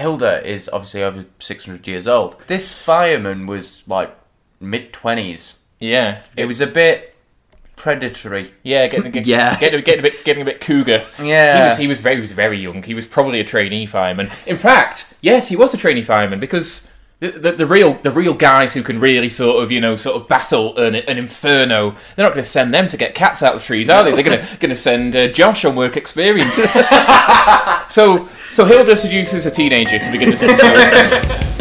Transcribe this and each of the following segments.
Hilda is obviously over 600 years old. This fireman was like mid 20s. Yeah. It was a bit predatory. Yeah, getting, getting, Yeah. getting, getting a bit, getting a bit cougar. Yeah. he was, he was very, he was very young. He was probably a trainee fireman. In fact, yes, he was a trainee fireman because the, the, the real, the real guys who can really sort of, you know, sort of battle an, an inferno, they're not going to send them to get cats out of trees, are they? They're going to, going to send uh, Josh on work experience. so, so Hilda seduces a teenager to begin this episode.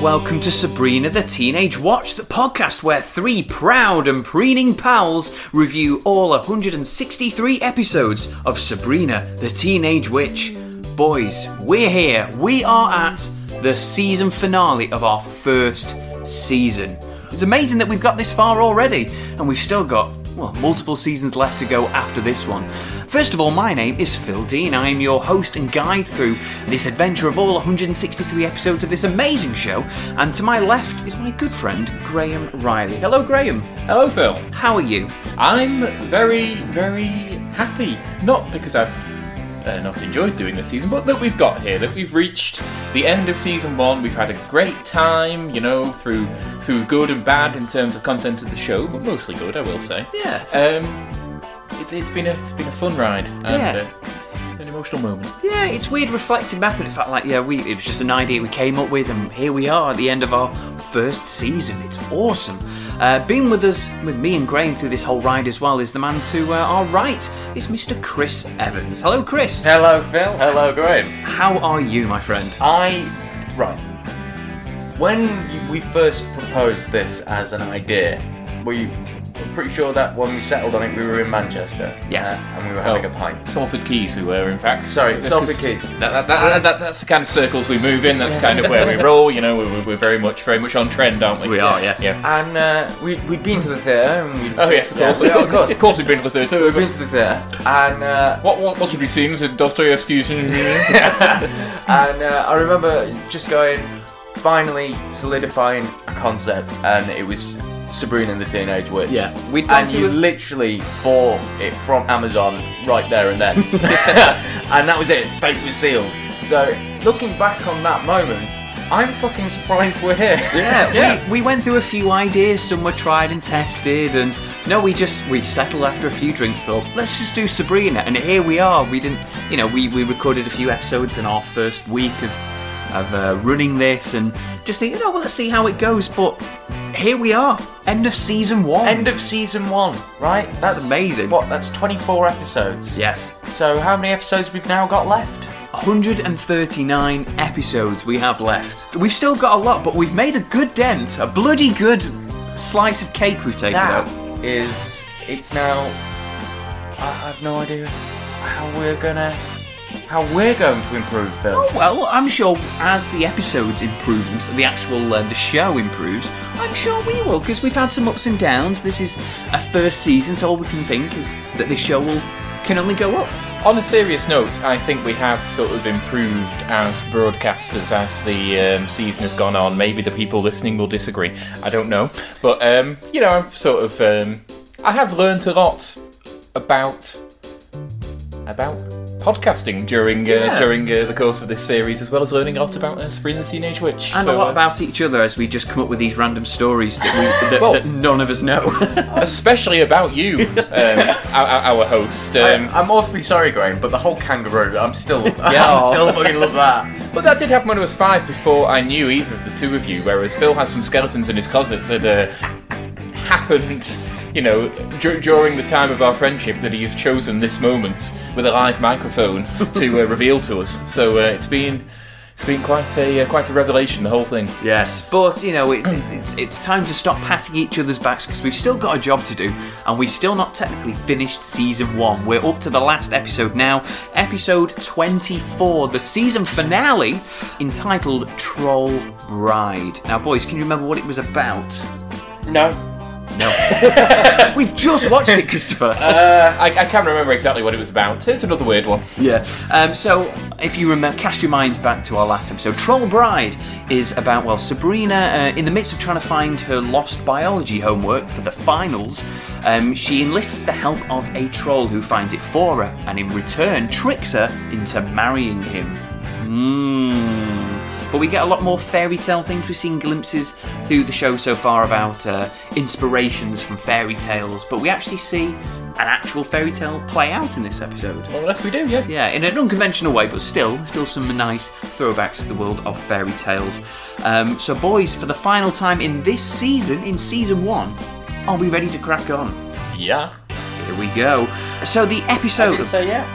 welcome to Sabrina the Teenage Watch, the podcast where three proud and preening pals review all 163 episodes of Sabrina the Teenage Witch. Boys, we're here. We are at the season finale of our first season. It's amazing that we've got this far already, and we've still got, well, multiple seasons left to go after this one. First of all, my name is Phil Dean. I am your host and guide through this adventure of all 163 episodes of this amazing show. And to my left is my good friend, Graham Riley. Hello, Graham. Hello, Phil. How are you? I'm very, very happy. Not because I've uh, not enjoyed doing this season, but that we've got here, that we've reached the end of season one. We've had a great time, you know, through through good and bad in terms of content of the show, but mostly good, I will say. Yeah. Um, it's, it's been a it's been a fun ride, and Yeah. uh, an emotional moment. Yeah, it's weird reflecting back on the fact, like, yeah, we it was just an idea we came up with, and here we are at the end of our first season. It's awesome. Uh, being with us, with me and Graham through this whole ride as well, is the man to uh, our right. Is Mr. Chris Evans. Hello, Chris. Hello, Phil. Hello, Graham. How are you, my friend? I. Right. When we first proposed this as an idea, we were pretty sure that when we settled on it, we were in Manchester. Yes. uh, and we were having Oh. a pint. Salford Quays, we were in fact. Sorry, Because Salford Quays. That, that, that, that, that's the kind of circles we move in. That's kind of where we roll. You know, we're, we're very much very much on trend, aren't we? We are, yes. Yeah. And uh, we, we'd been to the theater. Oh yes, of course. yeah, of course. of course, we've been to the theatre. We've been to the theater. And uh, What, what, what have you seen? Was it Dostoevsky's? and uh, I remember just going, finally solidifying a concept, and it was Sabrina and the Teenage Witch. Yeah. We'd gone and through you a- literally bought it from Amazon right there and then, and that was it. Fate was sealed. So looking back on that moment, I'm fucking surprised we're here. Yeah, Yeah. We, we went through a few ideas, some were tried and tested, and no, we just we settled after a few drinks. Thought let's just do Sabrina, and here we are. We didn't, you know, we, we recorded a few episodes in our first week of of uh, running this, and just think, you know, well, let's see how it goes. But here we are, end of season one. End of season one, right? That's amazing. What? That's 24 episodes. yes. So how many episodes we've now got left? 139 episodes we have left. We've still got a lot, but we've made a good dent, a bloody good slice of cake we've taken That out. is, it's now. I have no idea how we're gonna, how we're going to improve, Phil. Oh, well, I'm sure as the episodes improve, the actual uh, the show improves, I'm sure we will because we've had some ups and downs. This is a first season, so all we can think is that this show will can only go up. On a serious note, I think we have sort of improved as broadcasters as the um, season has gone on. Maybe the people listening will disagree. I don't know, but um, you know, I've sort of um, I have learnt a lot about about podcasting during uh, Yeah. during uh, the course of this series, as well as learning a lot about uh, Sabrina the Teenage Witch. And So, a lot uh, about each other as we just come up with these random stories that, we, that, Well- that none of us know. especially about you, um, our, our host. Um, I, I'm awfully sorry, Graham, but the whole kangaroo, I'm still, Yeah. I'm still fucking love that. But that did happen when I was five before I knew either of the two of you, whereas Phil has some skeletons in his closet that uh, happened, you know, dur- during the time of our friendship that he has chosen this moment with a live microphone to uh, reveal to us. So uh, it's been It's been quite a uh, quite a revelation, the whole thing. Yes, but you know, it, it's it's time to stop patting each other's backs because we've still got a job to do, and we've still not technically finished season one. We're up to the last episode now, episode 24, the season finale, entitled Troll Bride. Now, boys, can you remember what it was about? No. No. We've just watched it, Christopher. I, I can't remember exactly what it was about. It's another weird one. Yeah. Um, so, if you remember, cast your minds back to our last episode. Troll Bride is about well, Sabrina, uh, in the midst of trying to find her lost biology homework for the finals, um, she enlists the help of a troll who finds it for her, and in return tricks her into marrying him. Mmm. But we get a lot more fairy tale things. We've seen glimpses through the show so far about uh, inspirations from fairy tales, but we actually see an actual fairy tale play out in this episode. Well, unless we do, yeah. Yeah, in an unconventional way, but still, still some nice throwbacks to the world of fairy tales. Um, so, boys, for the final time in this season, in season one, are we ready to crack on? Yeah. Here we go. So, the episode. So yeah.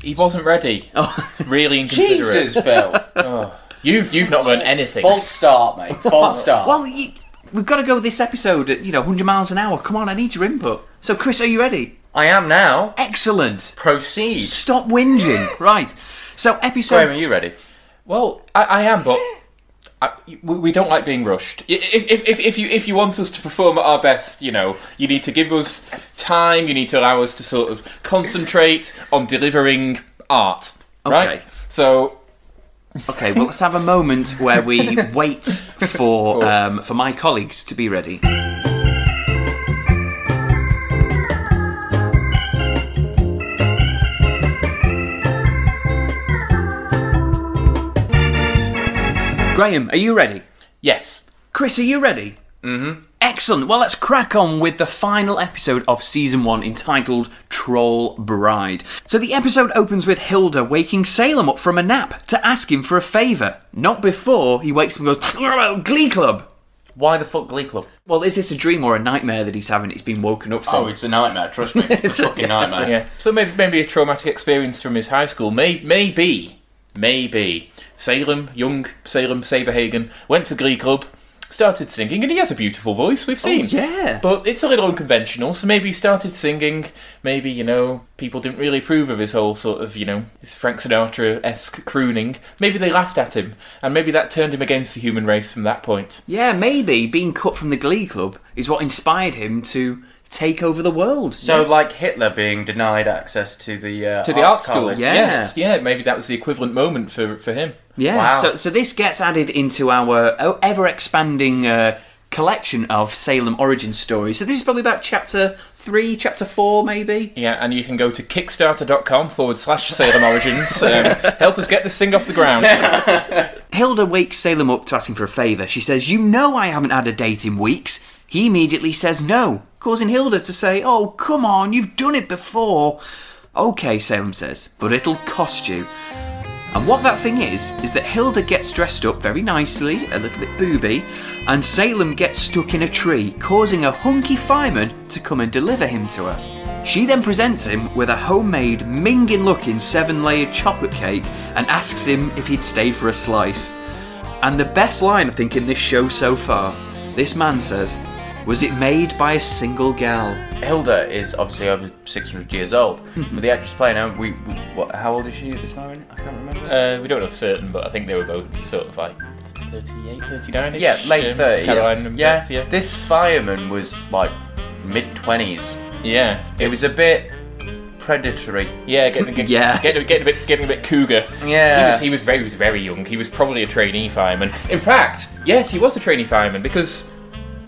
He wasn't ready. Oh, It's really inconsiderate. Jesus, Phil. Oh. You've you've not learned anything. False start, mate. False start. well, you, we've got to go this episode at you know 100 miles an hour. Come on, I need your input. So, Chris, are you ready? I am now. Excellent. Proceed. Stop whinging. right. So, episode. Graham, are you ready? Well, I, I am, but I, we, we don't like being rushed. If, if, if, if you if you want us to perform at our best, you know, you need to give us time. You need to allow us to sort of concentrate on delivering art. Right. Okay. So Okay, well, let's have a moment where we wait for For- um, for my colleagues to be ready. Graham, are you ready? yes, Chris, are you ready? Mm-hmm. Excellent. Well, let's crack on with the final episode of season one entitled Troll Bride. So, the episode opens with Hilda waking Salem up from a nap to ask him for a favour. Not before he wakes up and goes, Glee Club! Why the fuck Glee Club? Well, is this a dream or a nightmare that he's having? He's been woken up from. Oh, it's a nightmare. Trust me, it's a fucking nightmare. yeah. So maybe maybe a traumatic experience from his high school. May, maybe maybe Salem, young Salem Saberhagen went to Glee Club, started singing, and he has a beautiful voice. We've oh, seen. Oh, yeah. But it's a little unconventional, so maybe he started singing. Maybe, you know, people didn't really approve of his whole sort of, you know, his Frank Sinatra esque crooning. Maybe they laughed at him, and maybe that turned him against the human race from that point. yeah, maybe being cut from the Glee Club is what inspired him to take over the world. So, like Hitler being denied access to the uh, To the art arts school, college. yeah. yeah, yeah. Maybe that was the equivalent moment for for him. Yeah. Wow. So, so this gets added into our ever expanding uh, collection of Salem origin stories. So this is probably about chapter three, chapter four, maybe. Yeah, and you can go to kickstarter.com forward slash Salem Origins. Um, help us get this thing off the ground. Hilda wakes Salem up to ask him for a favour. She says, You know I haven't had a date in weeks. He immediately says no, causing Hilda to say, Oh, come on, you've done it before. Okay, Salem says, but it'll cost you. And what that thing is, is that Hilda gets dressed up very nicely, a little bit booby, and Salem gets stuck in a tree, causing a hunky fireman to come and deliver him to her. She then presents him with a homemade, minging looking seven layered chocolate cake and asks him if he'd stay for a slice. And the best line, I think, in this show so far, this man says, Was it made by a single gal? Hilda is obviously over 600 years old, but the actress playing her, we, we what, how old is she at this moment? I can't remember. Uh, we don't know for certain, but I think they were both sort of like 38, 39 -ish. yeah, late um, 30s. Caroline and yeah. Beth, yeah. This fireman was like mid 20s. Yeah. It was a bit predatory. Yeah, getting, getting, Yeah. getting, getting, a bit, getting a bit cougar. Yeah. He was, he was very, he was very young. He was probably a trainee fireman. In fact, yes, he was a trainee fireman because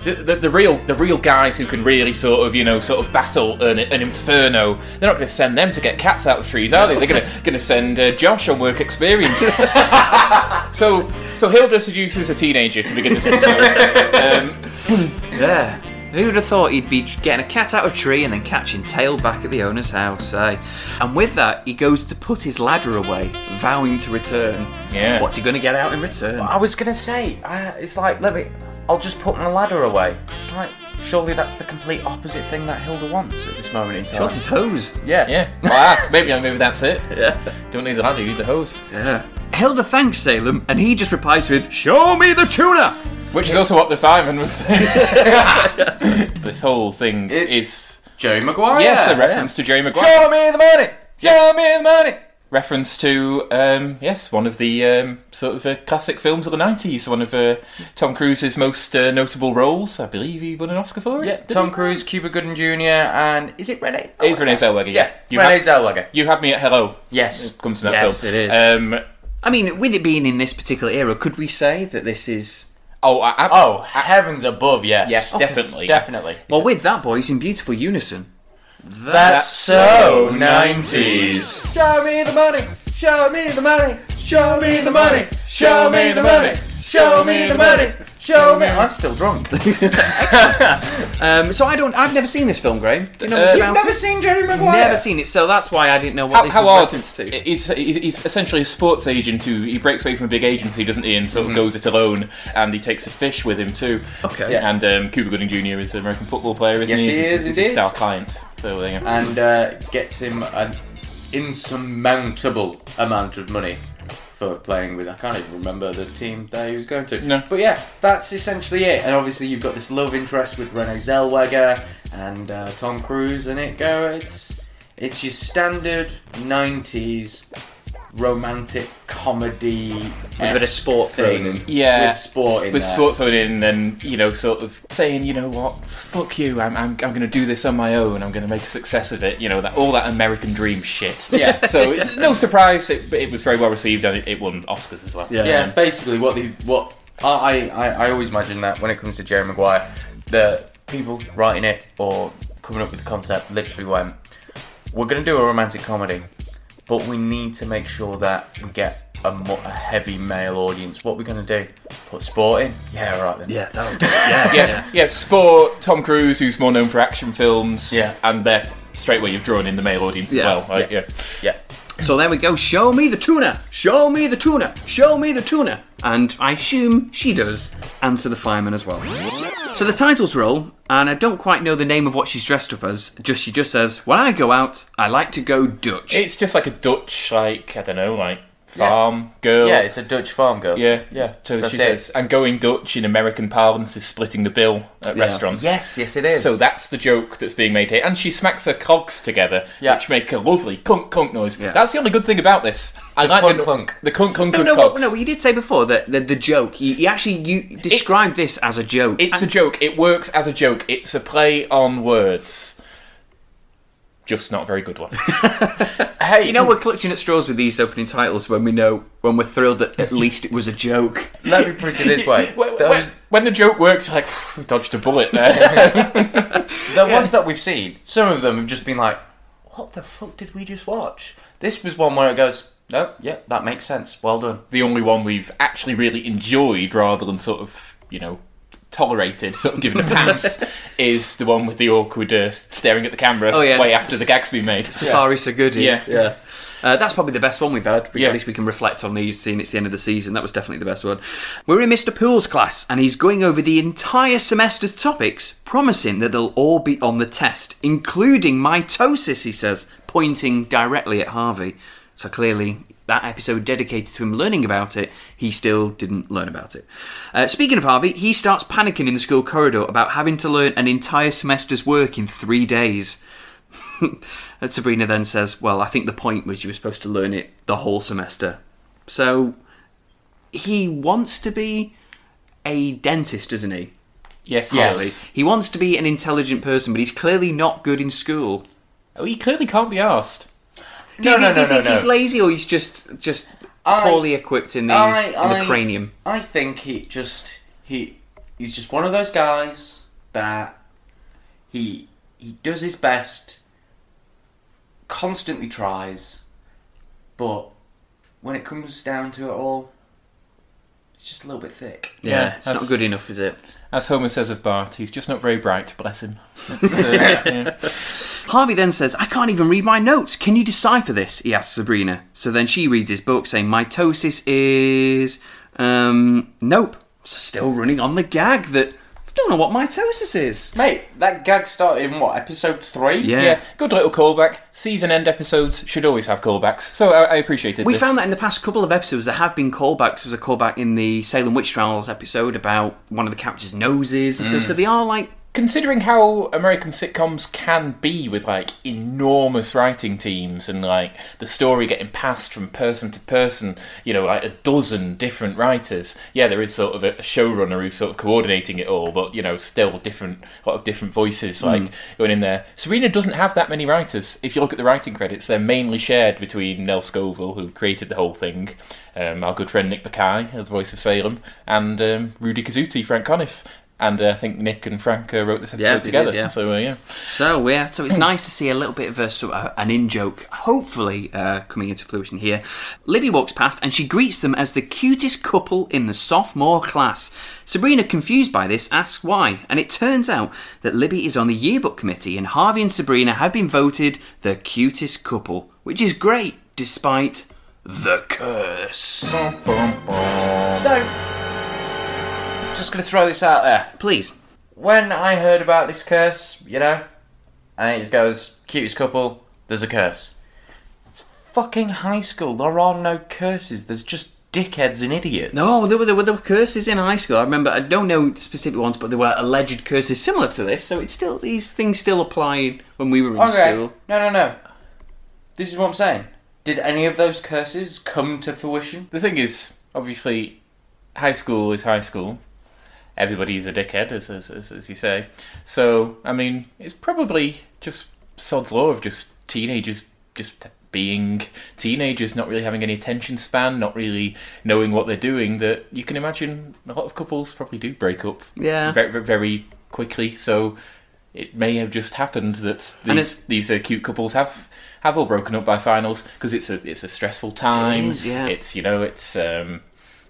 the, the, the real, the real guys who can really sort of, you know, sort of battle an, an inferno, they're not going to send them to get cats out of trees, are they? They're going to, going to send uh, Josh on work experience. so, so Hilda seduces a teenager to begin this episode. um, Yeah. Who would have thought he'd be getting a cat out of a tree and then catching tail back at the owner's house, eh? And with that, he goes to put his ladder away, vowing to return. Yeah. What's he going to get out in return? I was gonna say, uh, it's like, let me, I'll just put my ladder away. It's like, surely that's the complete opposite thing that Hilda wants at this moment in time. What's his hose? Yeah. yeah, well, ah, maybe, maybe that's it. Yeah. Don't need the ladder, you need the hose. Yeah. Hilda thanks Salem, and he just replies with, Show me the tuna! Which is also what the fireman was saying. this whole thing It's- is Jerry Maguire. yes a reference to Jerry Maguire. Show me the money. Show me the money. Reference to um, yes, one of the um, sort of uh, classic films of the nineties. One of uh, Tom Cruise's most uh, notable roles. I believe he won an Oscar for it. Yeah, Tom he? Cruise, Cuba Gooding Jr. and is it Renee? It is Renee Zellweger. Yeah, you Renee had, Zellweger. you had me at hello. Yes. It comes from that Yes, film. it is. Um, I mean, with it being in this particular era, could we say that this is. oh, I, I, Oh, heavens above, yes. yes, definitely, Definitely. Well, with that, boys, in beautiful unison. That's so 90s. Show me the money. Show me the money. Show me the money. Show me the money. Show me the money. Show me. I'm still drunk. Um, so I don't. I've never seen this film, Graham. Do you know Uh, much you've about Never it? seen Jerry Maguire. Never seen it, so that's why I didn't know what How, this how was odd! reference to. He's, he's, he's essentially a sports agent who he breaks away from a big agency, doesn't he, and sort Mm-hmm. of goes it alone. And he takes a fish with him too. Okay. Yeah. And um, Cuba Gooding Jr. is an American football player, isn't Yes, he? he He's- is, he's a indeed. star client. So there you go. And uh, gets him an insurmountable amount of money for playing with. I can't even remember the team that he was going to. No. But yeah, that's essentially it. And obviously, you've got this love interest with Renee Zellweger and uh, Tom Cruise, and it go. It's it's your standard '90s romantic comedy With a bit of sport thrown in. Yeah. with sport in with there. sports thrown in and you know sort of saying you know what? Fuck you. I'm, I'm, I'm going to do this on my own. I'm going to make a success of it. You know that all that American dream shit. Yeah. so it's no surprise it, it was very well received and it, it won Oscars as well. Yeah, yeah. Basically what the what I, I I always imagine that when it comes to Jerry Maguire, the people writing it or coming up with the concept literally went, we're going to do a romantic comedy, but we need to make sure that we get a, mo- a heavy male audience. What we're going to do? Put sport in? Yeah, right then. Yeah, that'll do. it. Yeah, yeah, yeah. Sport. Tom Cruise, who's more known for action films. Yeah. and there straight away you've drawn in the male audience Yeah, as well. Right? Yeah. Yeah. So there we go. Show me the tuna. Show me the tuna. Show me the tuna. And I assume she does answer the fireman as well. So the titles roll, and I don't quite know the name of what she's dressed up as. Just she just says, "When I go out, I like to go Dutch." It's just like a Dutch, like I don't know, like farm girl. Yeah, it's a Dutch farm girl. yeah, Yeah. So that's she it. says, and going Dutch in American parlance is splitting the bill at Yeah. restaurants. Yes, yes, it is. So that's the joke that's being made here, and she smacks her cogs together, Yeah. which make a lovely clunk clunk noise. Yeah. That's the only good thing about this. I like clunk the, clunk. The clunk clunk no, of no, cogs. no. You did say before that the, the joke. You, you actually you described this as a joke. It's a joke. It works as a joke. It's a play on words. Just not a very good one. hey, You know, we're clutching at straws with these opening titles when we know when we're thrilled that at least it was a joke. let me put it this way. when, Those, when- when the joke works, like, "Phew, dodged a bullet there. The ones that we've seen, some of them have just been like, "What the fuck did we just watch?" This was one where it goes, "No, yeah, that makes sense. Well done." the only one we've actually really enjoyed rather than sort of, you know, tolerated, sort of given a pass, is the one with the awkward uh, staring at the camera Oh, yeah. way after the gag's been made. Safari so good. Yeah. yeah. Uh, that's probably the best one we've had. Yeah. At least we can reflect on these, seeing it's the end of the season. That was definitely the best one. We're in Mr. Pool's class, and he's going over the entire semester's topics, promising that they'll all be on the test, including mitosis, he says, pointing directly at Harvey. So clearly, that episode dedicated to him learning about it, he still didn't learn about it. Uh, speaking of Harvey, he starts panicking in the school corridor about having to learn an entire semester's work in three days. And Sabrina then says, Well, I think the point was you were supposed to learn it the whole semester. So he wants to be a dentist, doesn't he? Yes, Yes. He wants to be an intelligent person, but he's clearly not good in school. Oh, he clearly can't be asked. Do No, you, no, do you no, think no, he's no. lazy or he's just just I- poorly equipped in the, I- in the I- cranium? I think he just he he's just one of those guys that he he does his best, constantly tries, but when it comes down to it all, it's just a little bit thick. Yeah, Yeah, it's that's- not good enough, is it? As Homer says of Bart, he's just not very bright, bless him. Uh, yeah. Harvey then says, I can't even read my notes. Can you decipher this? He asks Sabrina. So then she reads his book saying, Mitosis is. Um, nope. So still running on the gag that don't know what mitosis is. Mate, that gag started in what episode three? Yeah. Yeah, good little callback. Season end episodes should always have callbacks, so I, I appreciated We this. found that in the past couple of episodes there have been callbacks. There was a callback in the Salem Witch Trials episode about one of the characters' noses and stuff. Mm. So they are like Considering how American sitcoms can be with like enormous writing teams and like the story getting passed from person to person, you know, like a dozen different writers. Yeah, there is sort of a showrunner who's sort of coordinating it all, but you know, still different, a lot of different voices like going in there. Sabrina doesn't have that many writers. If you look at the writing credits, they're mainly shared between Nell Scovell, who created the whole thing, um, our good friend Nick Bakay, the voice of Salem, and um, Rudy Kazuti, Frank Conniff. And uh, I think Nick and Frank uh, wrote this episode Yeah, together. did, yeah. So uh, yeah, So yeah, so it's nice to see a little bit of a, sort of an in joke, hopefully uh, coming into fruition here. Libby walks past and she greets them as the cutest couple in the sophomore class. Sabrina, confused by this, asks why, and it turns out that Libby is on the yearbook committee, and Harvey and Sabrina have been voted the cutest couple, which is great despite the curse. So, just gonna throw this out there. Please, When I heard about this curse, you know, and it goes cutest couple, there's a curse. It's fucking high school. There are no curses. There's just dickheads and idiots. No, there were, there were there were curses in high school. I remember. I don't know specific ones, but there were alleged curses similar to this. So it's still these things still applied when we were in Okay. school. No, no, no. This is what I'm saying. Did any of those curses come to fruition? the thing is, obviously, high school is high school. Everybody's a dickhead, as, as, as, as you say. So, I mean, it's probably just sod's law of just teenagers just being teenagers, not really having any attention span, not really knowing what they're doing. That you can imagine a lot of couples probably do break up Yeah. very, very, quickly. So, it may have just happened that these these uh, cute couples have have all broken up by finals because it's a it's a stressful time. is, yeah. It's you know it's um,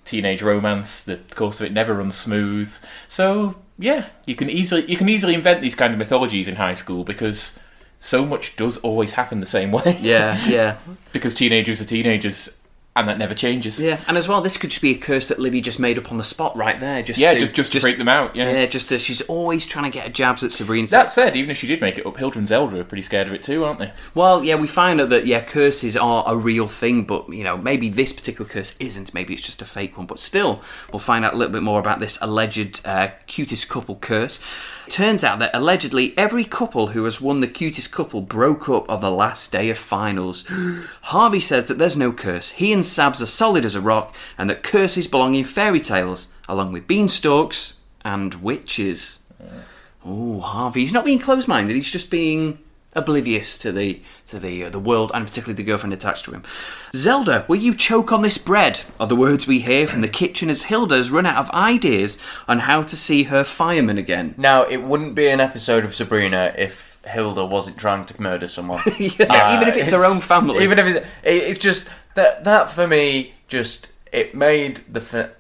teenage romance. The course of it never runs smooth. So yeah, you can easily you can easily invent these kind of mythologies in high school because so much does always happen the same way. Yeah, yeah, because teenagers are teenagers, and that never changes. yeah. And as well, this could just be a curse that Libby just made up on the spot right there. Just Yeah, to, just just to freak them out. Yeah. Yeah, just uh, she's always trying to get a jabs at Sabrina. That said, even if she did make it up, Hilda and Zelda are pretty scared of it too, aren't they? Well, yeah, we find out that yeah, curses are a real thing, but you know maybe this particular curse isn't. Maybe it's just a fake one. But still, we'll find out a little bit more about this alleged uh, cutest couple curse. Turns out that allegedly every couple who has won the cutest couple broke up on the last day of finals. Harvey says that there's no curse. He and Sabs are solid as a rock, and that curses belong in fairy tales, along with beanstalks and witches. Oh, Harvey. He's not being closed-minded. He's just being oblivious to the to the uh, the world and particularly the girlfriend attached to him. Zelda, will you choke on this bread? Are the words we hear from the kitchen as Hilda's run out of ideas on how to see her fireman again. Now, it wouldn't be an episode of Sabrina if Hilda wasn't trying to murder someone. Yeah, even if it's her own family. Even if it's, it, it's just that that for me just it made the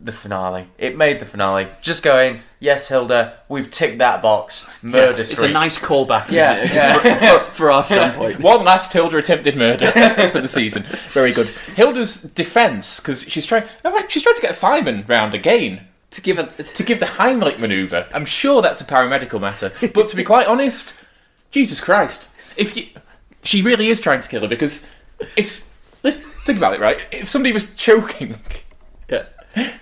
the finale. It made the finale. Just going, yes, Hilda, we've ticked that box. Murder It's a nice callback, Yeah, isn't it? yeah. for, for, our standpoint. One last Hilda attempted murder for the season. Very good. Hilda's defence because she's trying. She's trying to get a fireman round again To give a to give the Heimlich manoeuvre. I'm sure that's a paramedical matter, but to be quite honest, Jesus Christ, if you, she really is trying to kill her because if let's think about it, right? If somebody was choking.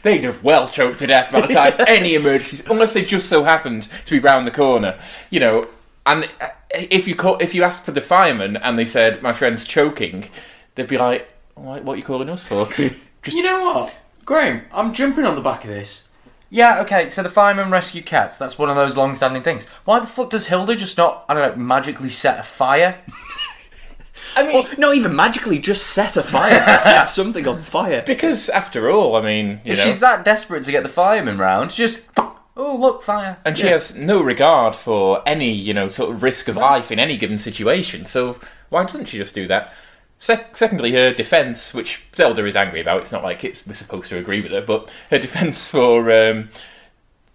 They'd have well choked to death by the time any emergencies, unless they just so happened to be round the corner, you know. And uh, if you call, if you asked for the fireman and they said my friend's choking, they'd be like, "What, what are you calling us for?" Just You know what, Graham? I'm jumping on the back of this. Yeah, okay. So the firemen rescue cats. That's one of those long-standing things. Why the fuck does Hilda just not, I don't know, magically set a fire? I mean, Or not even magically just set a fire. set something on fire. because after all, I mean, you If know, she's that desperate to get the fireman round, just oh look, fire. and she has no regard for any, you know, sort of risk of life in any given situation. So why doesn't she just do that? Sec- secondly, her defence, which Zelda is angry about, it's not like it's, we're supposed to agree with her, but her defence for um,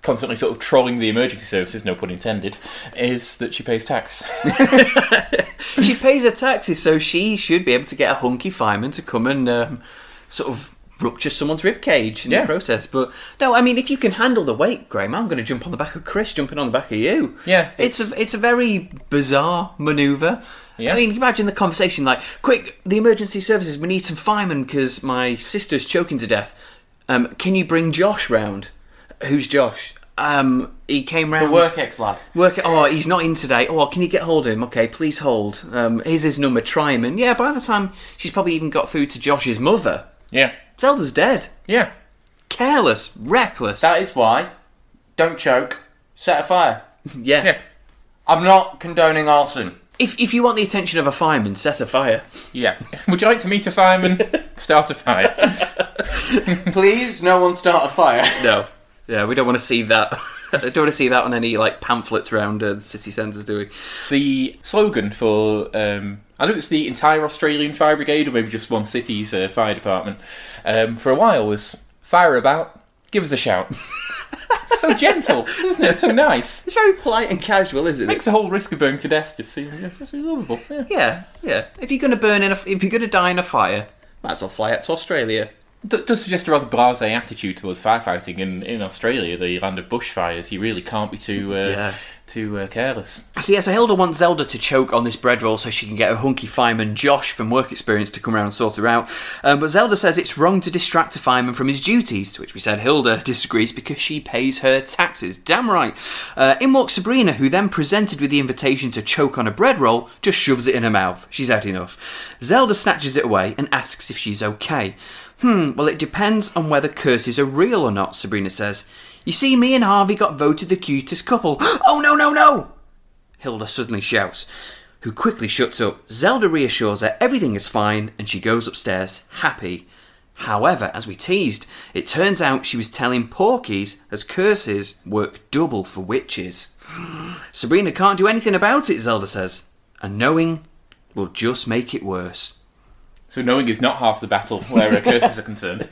constantly sort of trolling the emergency services, no pun intended, is that she pays tax. she pays her taxes, so she should be able to get a hunky fireman to come and um, sort of rupture someone's rib cage in Yeah. the process. But no, I mean, if you can handle the weight, Graham, I'm going to jump on the back of Chris, jumping on the back of you. Yeah, it's a it's a very bizarre manoeuvre. Yeah. I mean, imagine the conversation like, "Quick, the emergency services, we need some firemen because my sister's choking to death. Um, can you bring Josh round? Who's Josh? Um, he came round. The work ex lad. Work. Oh, he's not in today. Oh, can you get hold of him? Okay, please hold. Um, here's his number. Try him. And yeah, by the time she's probably even got through to Josh's mother, Yeah. Zelda's dead. Yeah. Careless, reckless. That is why. Don't choke. Set a fire. yeah. Yeah. I'm not condoning arson. If if you want the attention of a fireman, set a fire. Yeah. Would you like to meet a fireman? Start a fire. Please, no one start a fire. No. Yeah, we don't want to see that. I don't want to see that on any like pamphlets around uh, the city centres, do we? The slogan for um, I know it's the entire Australian fire brigade, or maybe just one city's uh, fire department, um, for a while was "Fire about, give us a shout." so gentle, isn't it? So nice. It's very polite and casual, isn't it? Makes the whole risk of burning to death just seem yeah, just lovable. Yeah. Yeah, yeah. If you're gonna burn in a, if you're gonna die in a fire, might as well fly out to Australia. D- does suggest a rather blasé attitude towards firefighting in, in Australia, the land of bushfires. You really can't be too uh, Yeah. too uh, careless. So yeah, so Hilda wants Zelda to choke on this bread roll so she can get her hunky fireman Josh from work experience to come around and sort her out. Um, but Zelda says it's wrong to distract a fireman from his duties, which we said Hilda disagrees because she pays her taxes. Damn right. Uh, in walks Sabrina, who then presented with the invitation to choke on a bread roll, just shoves it in her mouth. She's had enough. Zelda snatches it away and asks if she's okay. Hmm, well, it depends on whether curses are real or not, Sabrina says. You see, me and Harvey got voted the cutest couple. oh, no, no, no! Hilda suddenly shouts, who quickly shuts up. Zelda reassures her everything is fine and she goes upstairs, happy. However, as we teased, it turns out she was telling porkies as curses work double for witches. Sabrina can't do anything about it, Zelda says, and knowing will just make it worse. So knowing is not half the battle where uh, curses are concerned.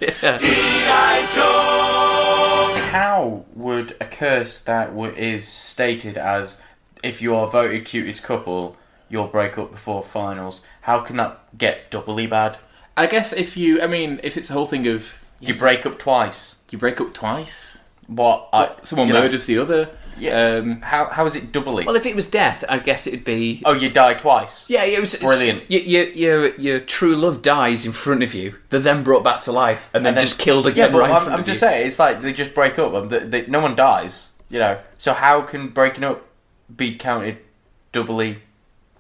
How would a curse that w- is stated as if you are voted cutest couple, you'll break up before finals? How can that get doubly bad? I guess if you, I mean, if it's the whole thing of You break up twice. you break up twice, What? I, someone you know, murders the other. Yeah. Um, How how is it doubly? Well, if it was death, I guess it'd be. oh, you die twice. Yeah, it was Brilliant. Your, your, your, your true love dies in front of you. They're then brought back to life and then, And then- just killed again. Yeah, but right I'm, I'm just you. saying, it's like they just break up. and They, they, no one dies, you know. So how can breaking up be counted doubly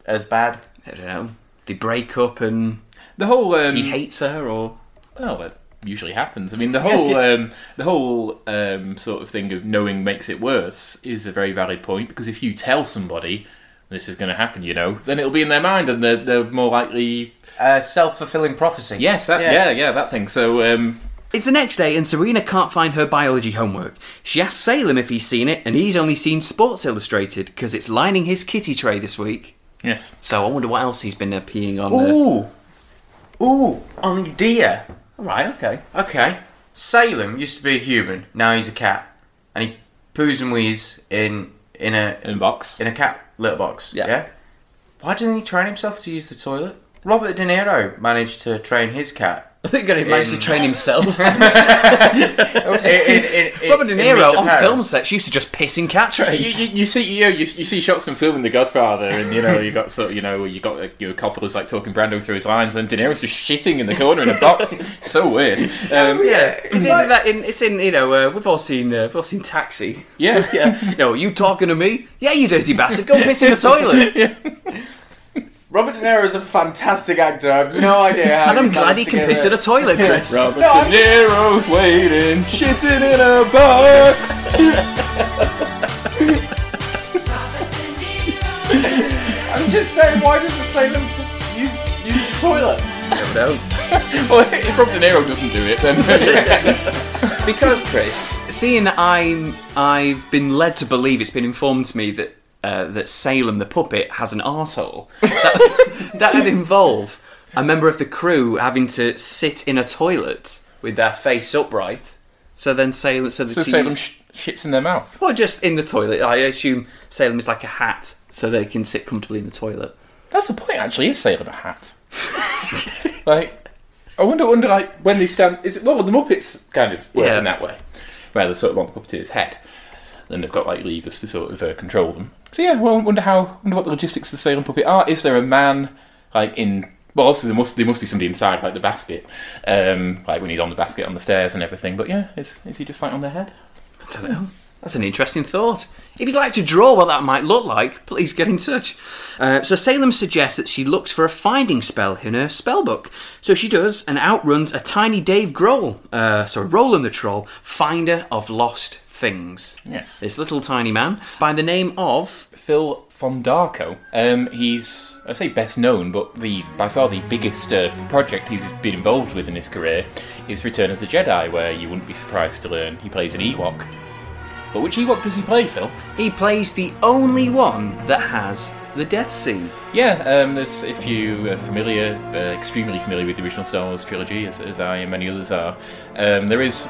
as bad? I don't know. They break up and the whole um, he hates her, or well, that usually happens. I mean, the whole um, the whole um, sort of thing of knowing makes it worse is a very valid point because if you tell somebody this is going to happen, you know, then it'll be in their mind and they're, they're more likely. Uh, Self fulfilling prophecy. Yes, that Yeah. yeah, yeah, that thing. So um, It's the next day, and Sabrina can't find her biology homework. She asks Salem if he's seen it, and he's only seen Sports Illustrated because it's lining his kitty tray this week. yes, So I wonder what else he's been uh, peeing on. there. Ooh, ooh, on deer. All right, okay. Okay. Salem used to be a human. Now he's a cat, and he poos and wheezes in in a in a box. in a cat litter box. Yeah. Yeah. Why doesn't he train himself to use the toilet? Robert De Niro managed to train his cat. I think he managed to In- train himself. in, in, in, Robert De Niro on film sets used to just piss in cat You, you, you see, you, know, you, you see shots from filming The Godfather, and you know you got sort, of, you know, you got like, you know, Coppola's like talking Brando through his lines, and De Niro's just shitting in the corner in a box. so weird. Um, Yeah, it's in that. In, it's in you know uh, we've all seen uh, we've all seen Taxi. yeah, Yeah, no, you talking to me? Yeah, you dirty bastard. Go piss in the toilet. Robert De Niro is a fantastic actor. I have no idea how. And I'm he glad he managed can piss in a toilet, Chris. Robert No, I'm De Niro's waiting, shitting in a box. I'm just saying, why doesn't Salem use use the toilet? No, well, if Robert De Niro doesn't do it, then It's because Chris, seeing that I'm, I've been led to believe it's been informed to me that uh, that Salem the puppet has an arsehole. That, that'd involve a member of the crew having to sit in a toilet with their face upright. So then Salem, so the so team- Salem sh- shits in their mouth. Well, just in the toilet. I assume Salem is like a hat, so they can sit comfortably in the toilet. That's the point, actually. Is Salem a hat? like, I wonder, wonder like when they stand. Is it well the Muppets kind of work Yeah. in that way, where they're sort of on the puppeteer's head, then they've got like levers to sort of uh, control them. So yeah, well, I wonder how, wonder what the logistics of the Salem puppet are. Is there a man like in? Well, obviously there must there must be somebody inside like the basket, um, like when he's on the basket on the stairs and everything. But yeah, is is he just like on their head? I don't know. That's an interesting thought. If you'd like to draw what that might look like, please get in touch. Uh, so Salem suggests that she looks for a finding spell in her spell book. So she does and outruns a tiny Dave Grohl, uh, sorry, Roland the Troll, finder of lost things. Yes. This little tiny man by the name of Phil Fondacaro. Um, he's, I say best known, but the by far the biggest uh, project he's been involved with in his career is Return of the Jedi, where you wouldn't be surprised to learn he plays an Ewok. But which Ewok does he play, Phil? he plays the only one that has the death scene. Yeah, um, there's, if you are familiar, uh, extremely familiar with the original Star Wars trilogy, as, as I and many others are, um, there is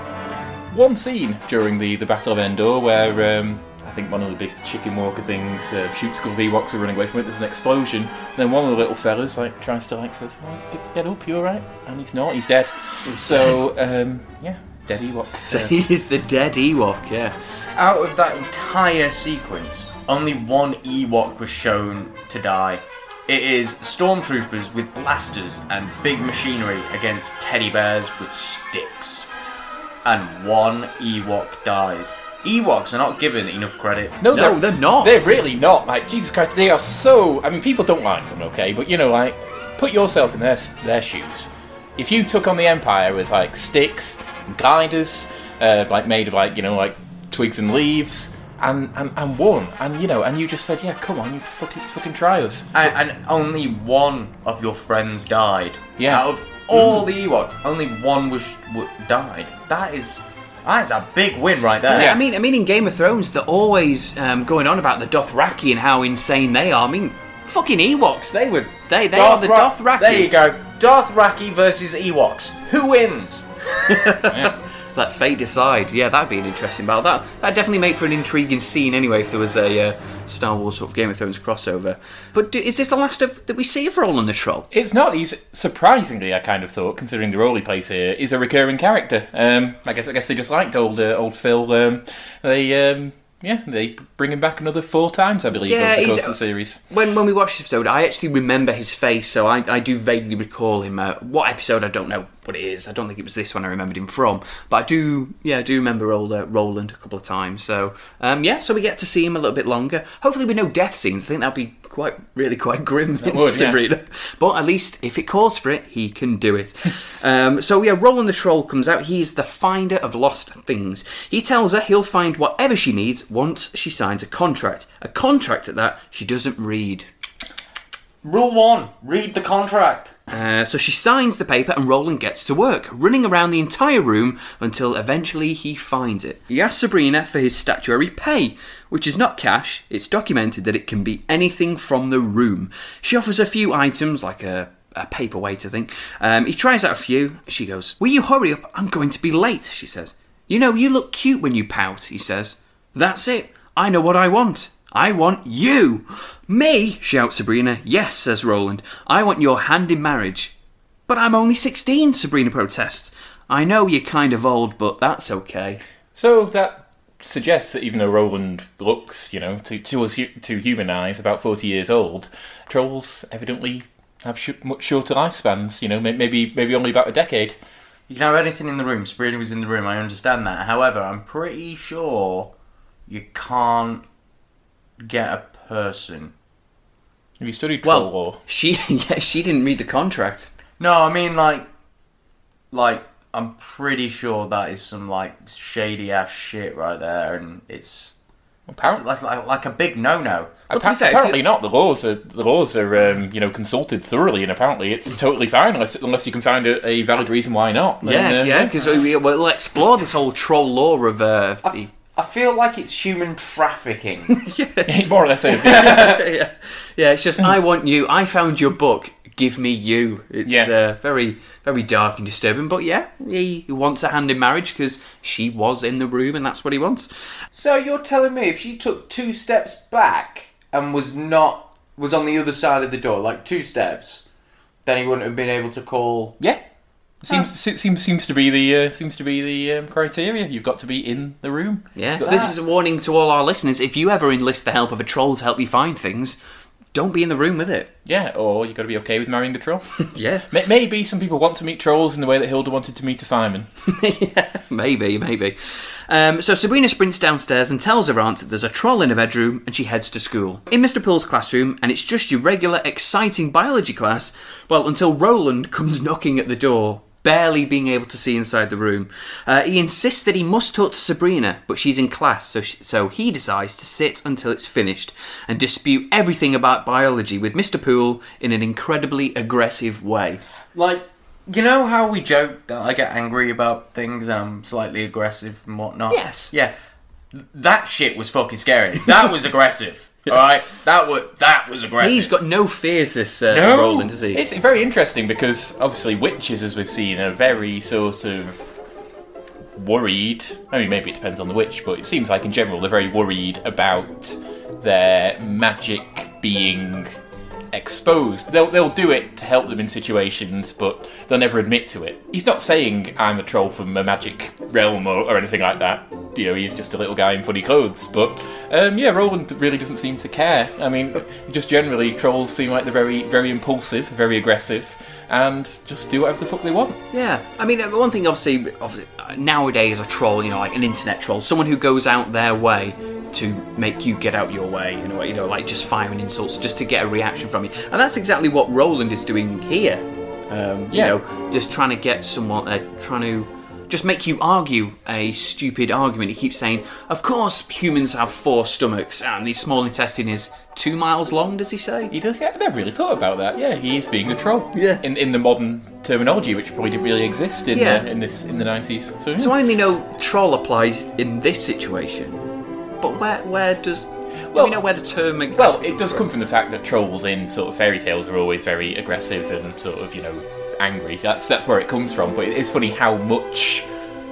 one scene during the, the Battle of Endor where um, I think one of the big chicken walker things uh, shoots a couple of Ewoks are running away from it. There's an explosion. Then one of the little fellas like tries to like says, oh, get, "Get up, you all right?" And he's not. He's dead. so um, yeah, dead Ewok. So Uh, he is the dead Ewok, yeah. Out of that entire sequence, only one Ewok was shown to die. It is stormtroopers with blasters and big machinery against teddy bears with sticks. And one Ewok dies. Ewoks are not given enough credit. No, No, they're not. They're really not. Like Jesus Christ, they are so. I mean, people don't like them, okay? But you know, like, put yourself in their their shoes. If you took on the Empire with like sticks, and gliders, uh, like made of like you know like twigs and leaves, and, and and won, and you know, and you just said, yeah, come on, you fucking fucking try us. And, and only one of your friends died. Yeah. Out of all the Ewoks, only one was w- died. That is that's a big win right there. Yeah, I mean, I mean, in Game of Thrones, they're always um, going on about the Dothraki and how insane they are. I mean, fucking Ewoks, they were they they are the Dothra- Dothraki. There you go. Dothraki versus Ewoks. Who wins? Let fate decide. Yeah, that'd be an interesting battle. That that definitely make for an intriguing scene anyway. If there was a uh, Star Wars sort of Game of Thrones crossover. But do, is this the last of that we see of Roland the Troll? It's not. He's surprisingly, I kind of thought, considering the role he plays here, is a recurring character. Um, I guess I guess they just liked old uh, old Phil. Um, they um, yeah, they bring him back another four times, I believe, Yeah, over the course of the series. When when we watched this episode, I actually remember his face, so I, I do vaguely recall him. Uh, what episode? I don't know what it is. I don't think it was this one. I remembered him from, but I do yeah I do remember old uh, Roland a couple of times. So um, yeah, so we get to see him a little bit longer. Hopefully, with no death scenes. I think that'd be quite really quite grim would, yeah. But at least if it calls for it, he can do it. um, so yeah, Roland the Troll comes out. He's the finder of lost things. He tells her he'll find whatever she needs once she signs a contract. A contract at that she doesn't read. Rule one: read the contract. Uh, so she signs the paper and Roland gets to work, running around the entire room until eventually he finds it. He asks Sabrina for his statutory pay, which is not cash, it's documented that it can be anything from the room. She offers a few items, like a, a paperweight, I think. Um, he tries out a few. She goes, Will you hurry up? I'm going to be late, she says. You know, you look cute when you pout, he says. That's it. I know what I want. I want you. Me, shouts Sabrina. Yes, says Roland. I want your hand in marriage. But I'm only 16, Sabrina protests. I know you're kind of old, but that's okay. So that suggests that even though Roland looks, you know, to to us to human eyes about forty years old, trolls evidently have sh- much shorter lifespans. You know, maybe maybe only about a decade. You can have anything in the room. Sabrina was in the room. I understand that. However, I'm pretty sure you can't get a person. Have you studied troll Well, lore? she yeah, she didn't read the contract. No, I mean like, like I'm pretty sure that is some like shady ass shit right there, and it's, it's Apparently, like, like, like a big no no. Well, to appa- fair, apparently you- not. The laws are the laws are um, you know consulted thoroughly, and apparently it's totally fine unless unless you can find a, a valid reason why not. Then, Yeah, uh, yeah, because we, we'll explore this whole troll law of uh, the. F- I feel like it's human trafficking. it more or less is. yeah. yeah, yeah. It's just I want you. I found your book. Give me you. It's Yeah. uh, very, very dark and disturbing. But yeah, he wants a hand in marriage because she was in the room, and that's what he wants. so you're telling me if she took two steps back and was not was on the other side of the door, like two steps, then he wouldn't have been able to call. yeah. Seems, se- seems seems to be the uh, seems to be the um, criteria. You've got to be in the room. Yeah, so this is a warning to all our listeners. If you ever enlist the help of a troll to help you find things, don't be in the room with it. Yeah, or you've got to be okay with marrying a troll. Yeah, Maybe some people want to meet trolls in the way that Hilda wanted to meet a fireman. yeah. maybe, maybe. Um, so Sabrina sprints downstairs and tells her aunt that there's a troll in her bedroom and she heads to school. In Mr. Pool's classroom, and it's just your regular, exciting biology class, well, until Roland comes knocking at the door, barely being able to see inside the room. Uh, he insists that he must talk to Sabrina, but she's in class, so, she, so he decides to sit until it's finished and dispute everything about biology with Mr. Pool in an incredibly aggressive way. Like, you know how we joke that I get angry about things and I'm slightly aggressive and whatnot? Yes. Yeah. Th- That shit was fucking scary. That was aggressive. Alright? That was that was aggressive. He's got no fears, this uh, No. Roland, does he? It's very interesting because obviously witches, as we've seen, are very sort of worried. I mean, maybe it depends on the witch, but it seems like in general they're very worried about their magic being exposed. They'll they'll do it to help them in situations, but they'll never admit to it. He's not saying I'm a troll from a magic realm or, or anything like that. You know, he's just a little guy in funny clothes. But um, yeah, Roland really doesn't seem to care. I mean, just generally, trolls seem like they're very very impulsive, very aggressive, and just do whatever the fuck they want. Yeah, I mean, uh, one thing obviously, obviously uh, nowadays a troll, you know, like an internet troll, someone who goes out their way to make you get out your way, you know, you know, like just firing insults just to get a reaction from you, and that's exactly what Roland is doing here. Um, Yeah. You know, just trying to get someone, uh, trying to just make you argue a stupid argument. He keeps saying, "Of course, humans have four stomachs, and the small intestine is two miles long." Does he say? He does. Yeah, I never really thought about that. Yeah, he is being a troll. Yeah. In in the modern terminology, which probably didn't really exist in Yeah. uh, in this in the nineties. So, yeah. So I only know troll applies in this situation, but where where does do Well- we know where the term? Well, it does come from the fact that trolls in sort of fairy tales are always very aggressive and sort of you know angry. That's that's where it comes from. But it's funny how much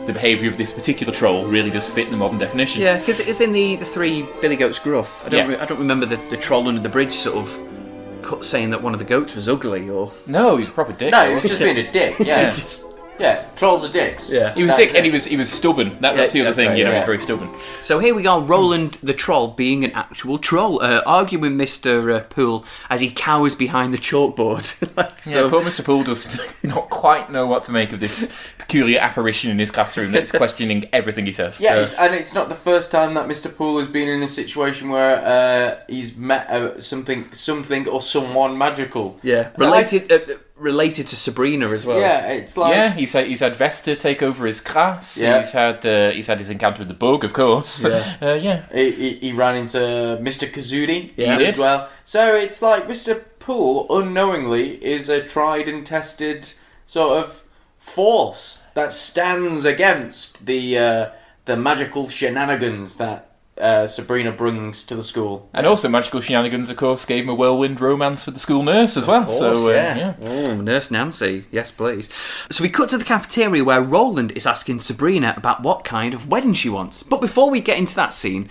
the behaviour of this particular troll really does fit the modern definition. Yeah, because it's in the, the three Billy Goats Gruff. I don't Yeah. re- I don't remember the, the troll under the bridge sort of saying that one of the goats was ugly or No, he's a proper dick. No, he was just being a dick. Yeah. Just- yeah. Trolls are dicks. Yeah. He was a That's dick, and he was he was stubborn. That, Yeah, that's the other thing. right, You know, yeah. he's very stubborn. So here we are, Roland the troll being an actual troll, uh, arguing with Mister uh, Pool as he cowers behind the chalkboard. like, So so poor Mr. Pool does not quite know what to make of this peculiar apparition in his classroom that's questioning everything he says. Yeah, Uh, and it's not the first time that Mr. Pool has been in a situation where uh, he's met uh, something, something or someone magical. yeah, related uh, related to Sabrina as well. Yeah, it's like yeah, he's had, he's had Vesta take over his class. Yeah. He's had uh, he's had his encounter with the bug, of course. Yeah. uh, yeah. He, he, he ran into Mr. Kazudi Yeah. as well. So it's like Mr. Pool, unknowingly, is a tried and tested sort of force that stands against the uh, the magical shenanigans that uh, Sabrina brings to the school. And also, Magical Shenanigans, of course, gave him a whirlwind romance with the school nurse as well. so, uh, yeah. Oh, Nurse Nancy. Yes, please. So we cut to the cafeteria where Roland is asking Sabrina about what kind of wedding she wants. But before we get into that scene,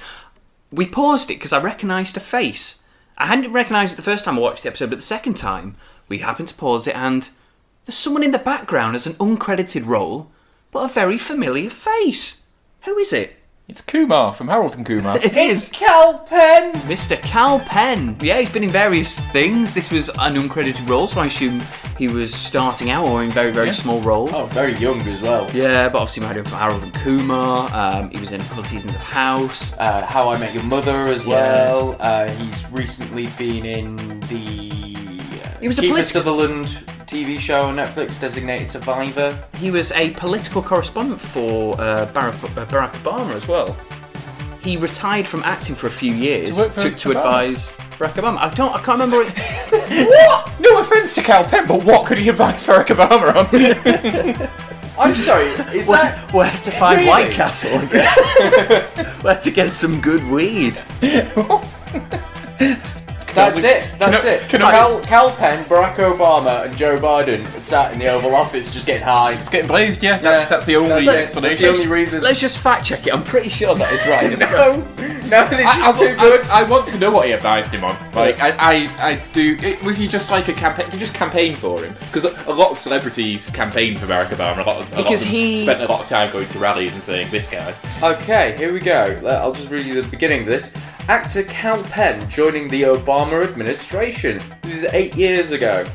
we paused it because I recognised a face. I hadn't recognised it the first time I watched the episode, but the second time we happened to pause it and there's someone in the background as an uncredited role, but a very familiar face. Who is it? It's Kumar from Harold and Kumar. It is Kal Penn! Mr. Kal Penn. Yeah, he's been in various things. This was an uncredited role, so I assume he was starting out or in very, very Yeah. small roles. Oh, very young as well. Yeah, but obviously we had him from Harold and Kumar. Um, he was in a couple of seasons of House. uh, How I Met Your Mother as Yeah. well. Uh, he's recently been in the uh, He was a Kiefer politic- Sutherland TV show on Netflix, Designated Survivor. He was a political correspondent for uh, Barack, uh, Barack Obama as well. He retired from acting for a few years To to, to advise Barack Obama. I don't. I can't remember. It. what? No offence to Kal Penn, but what could he advise Barack Obama on? I'm sorry, is where, that where to find Really? White Castle? I guess. where to get some good weed? That's it. That's I- it. can I- Kal, Kal Penn, Barack Obama, and Joe Biden sat in the Oval Office just getting high. Getting blazed, yeah. That's, that's the only That's, explanation. That's the only reason. Let's just fact check it. I'm pretty sure that is right. no, no, this I, I, is too good. I, want to know what he advised him on. Like, I, I, I do. It, was he just like a campaign? Did you just campaign for him? Because a, a lot of celebrities campaign for Barack Obama. A lot of, a lot Because of them he- spent a lot of time going to rallies and saying this guy. Okay, here we go. I'll just read you the beginning of this. Actor Kal Penn joining the Obama administration. This is eight years ago.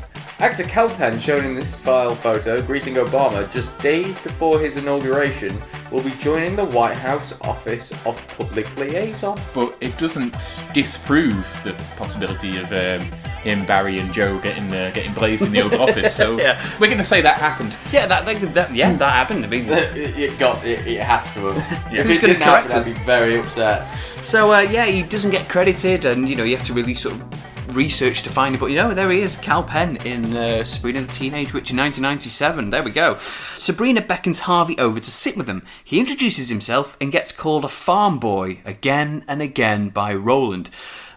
Actor Kal Penn, shown in this file photo, greeting Obama just days before his inauguration, will be joining the White House Office of Public Liaison. But it doesn't disprove the possibility of um, him, Barry, and Joe getting uh, getting blazed in the Oval Office. So Yeah. we're going to say that happened. Yeah, that, that, that yeah, that happened. I mean, it, it got it, it has to have. Yeah. If Who's gonna didn't happen, correct I'd be very upset. So uh, yeah, he doesn't get credited, and you know you have to really sort of research to find it. But you know, there he is, Kal Penn in uh, Sabrina the Teenage Witch in 1997. There we go. Sabrina beckons Harvey over to sit with them. He introduces himself and gets called a farm boy again and again by Roland.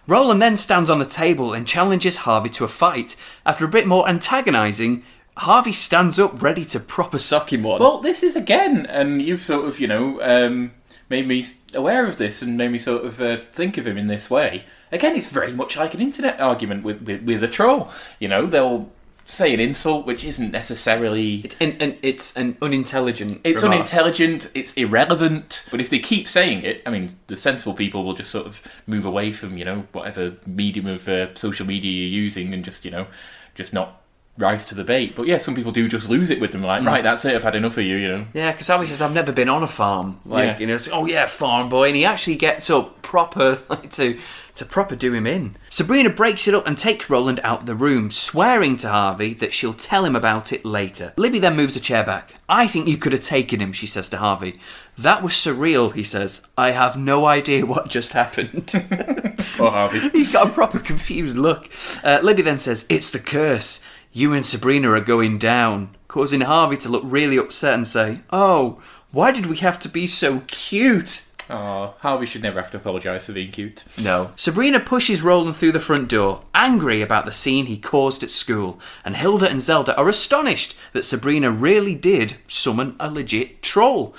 Roland then stands on the table and challenges Harvey to a fight. After a bit more antagonising, Harvey stands up ready to proper sock him one. Well, this is again, and you've sort of, you know, um, made me aware of this and made me sort of uh, think of him in this way. Again, it's very much like an internet argument with, with, with a troll. You know, they'll say an insult which isn't necessarily. and, and it's an unintelligent. It's remark. unintelligent, it's irrelevant, but if they keep saying it, I mean, the sensible people will just sort of move away from, you know, whatever medium of uh, social media you're using and just, you know, just not rise to the bait. But yeah, some people do just lose it with them, like, right, that's it, I've had enough of you, you know. Yeah, because Harvey says, I've never been on a farm. Like, Yeah. you know, it's, oh yeah, farm boy. And he actually gets up proper like, to, to proper do him in. Sabrina breaks it up and takes Roland out of the room, swearing to Harvey that she'll tell him about it later. Libby then moves a chair back. I think you could have taken him, she says to Harvey. That was surreal, he says. I have no idea what just happened. Or Harvey. He's got a proper confused look. Uh, Libby then says, It's the curse. You and Sabrina are going down, causing Harvey to look really upset and say, Oh, why did we have to be so cute? Oh, Harvey should never have to apologise for being cute. No. Sabrina pushes Roland through the front door, angry about the scene he caused at school, and Hilda and Zelda are astonished that Sabrina really did summon a legit troll.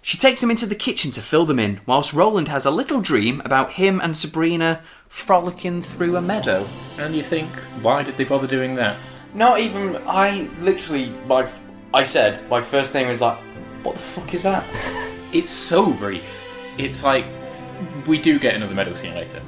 She takes them into the kitchen to fill them in, whilst Roland has a little dream about him and Sabrina frolicking through a meadow. And you think, why did they bother doing that? Not even. I literally. My. f- I said my first thing was like, what the fuck is that? It's so brief. It's like we do get another medal scene later,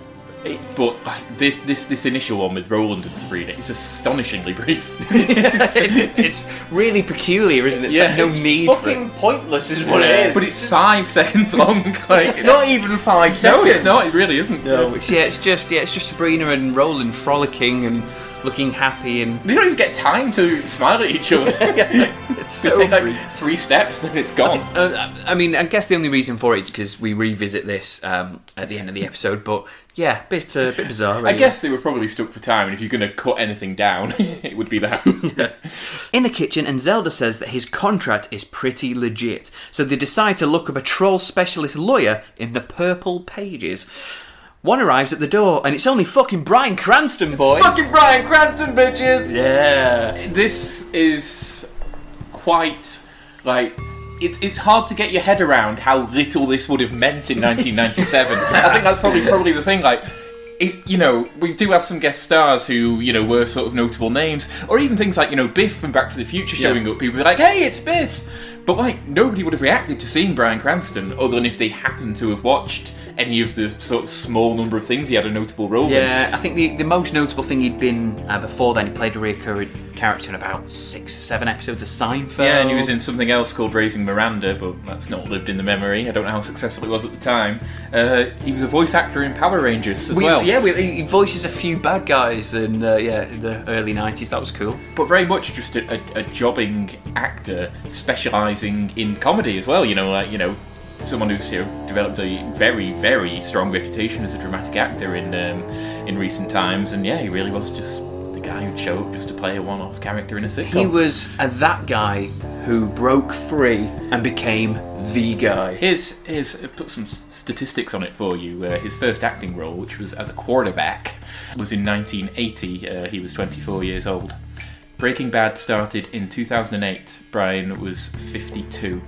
it, but like this this this initial one with Roland and Sabrina is astonishingly brief. it's, it's really peculiar, isn't it? It's Yeah, like no it's need for it. fucking pointless, is what it is. but it's five seconds long. Like It's not even five No, seconds. it's not. It really isn't. No, it's, yeah, it's just yeah, it's just Sabrina and Roland frolicking and looking happy and They don't even get time to smile at each other. it's so take like brief. three steps, then it's gone. Uh, I mean, I guess the only reason for it is because we revisit this um, at the end of the episode. But yeah, bit uh, bit bizarre. I guess they were probably stuck for time, and if you're going to cut anything down, it would be that. in the kitchen, and Zelda says that his contract is pretty legit. So they decide to look up a troll specialist lawyer in the purple pages. One arrives at the door, and it's only fucking Bryan Cranston, boys. Fucking Bryan Cranston, bitches. yeah. this is quite like it's it's hard to get your head around how little this would have meant in 1997. I think that's probably probably the thing. Like, it, you know, we do have some guest stars who you know were sort of notable names, or even things like you know Biff from Back to the Future showing up. People be like, "Hey, it's Biff," but like nobody would have reacted to seeing Bryan Cranston other than if they happened to have watched any of the sort of small number of things he had a notable role in. Yeah, I think the, the most notable thing he'd been uh, before then, he played a recurring character in about six or seven episodes of Seinfeld. Yeah, and he was in something else called Raising Miranda, but that's not lived in the memory. I don't know how successful it was at the time. Uh, he was a voice actor in Power Rangers as We- well. Yeah, we, he voices a few bad guys in uh, yeah in the early '90s. That was cool. But very much just a, a, a jobbing actor specialising in comedy as well. You know, like, you know, someone who's you know, developed a very, very strong reputation as a dramatic actor in um, in recent times. And yeah, he really was just guy who'd show up just to play a one-off character in a sitcom. He was uh, that guy who broke free and became the guy. Here's, here's uh, put some statistics on it for you. Uh, his first acting role, which was as a quarterback, was in 1980. Uh, he was 24 years old. Breaking Bad started in 2008. Bryan was 52.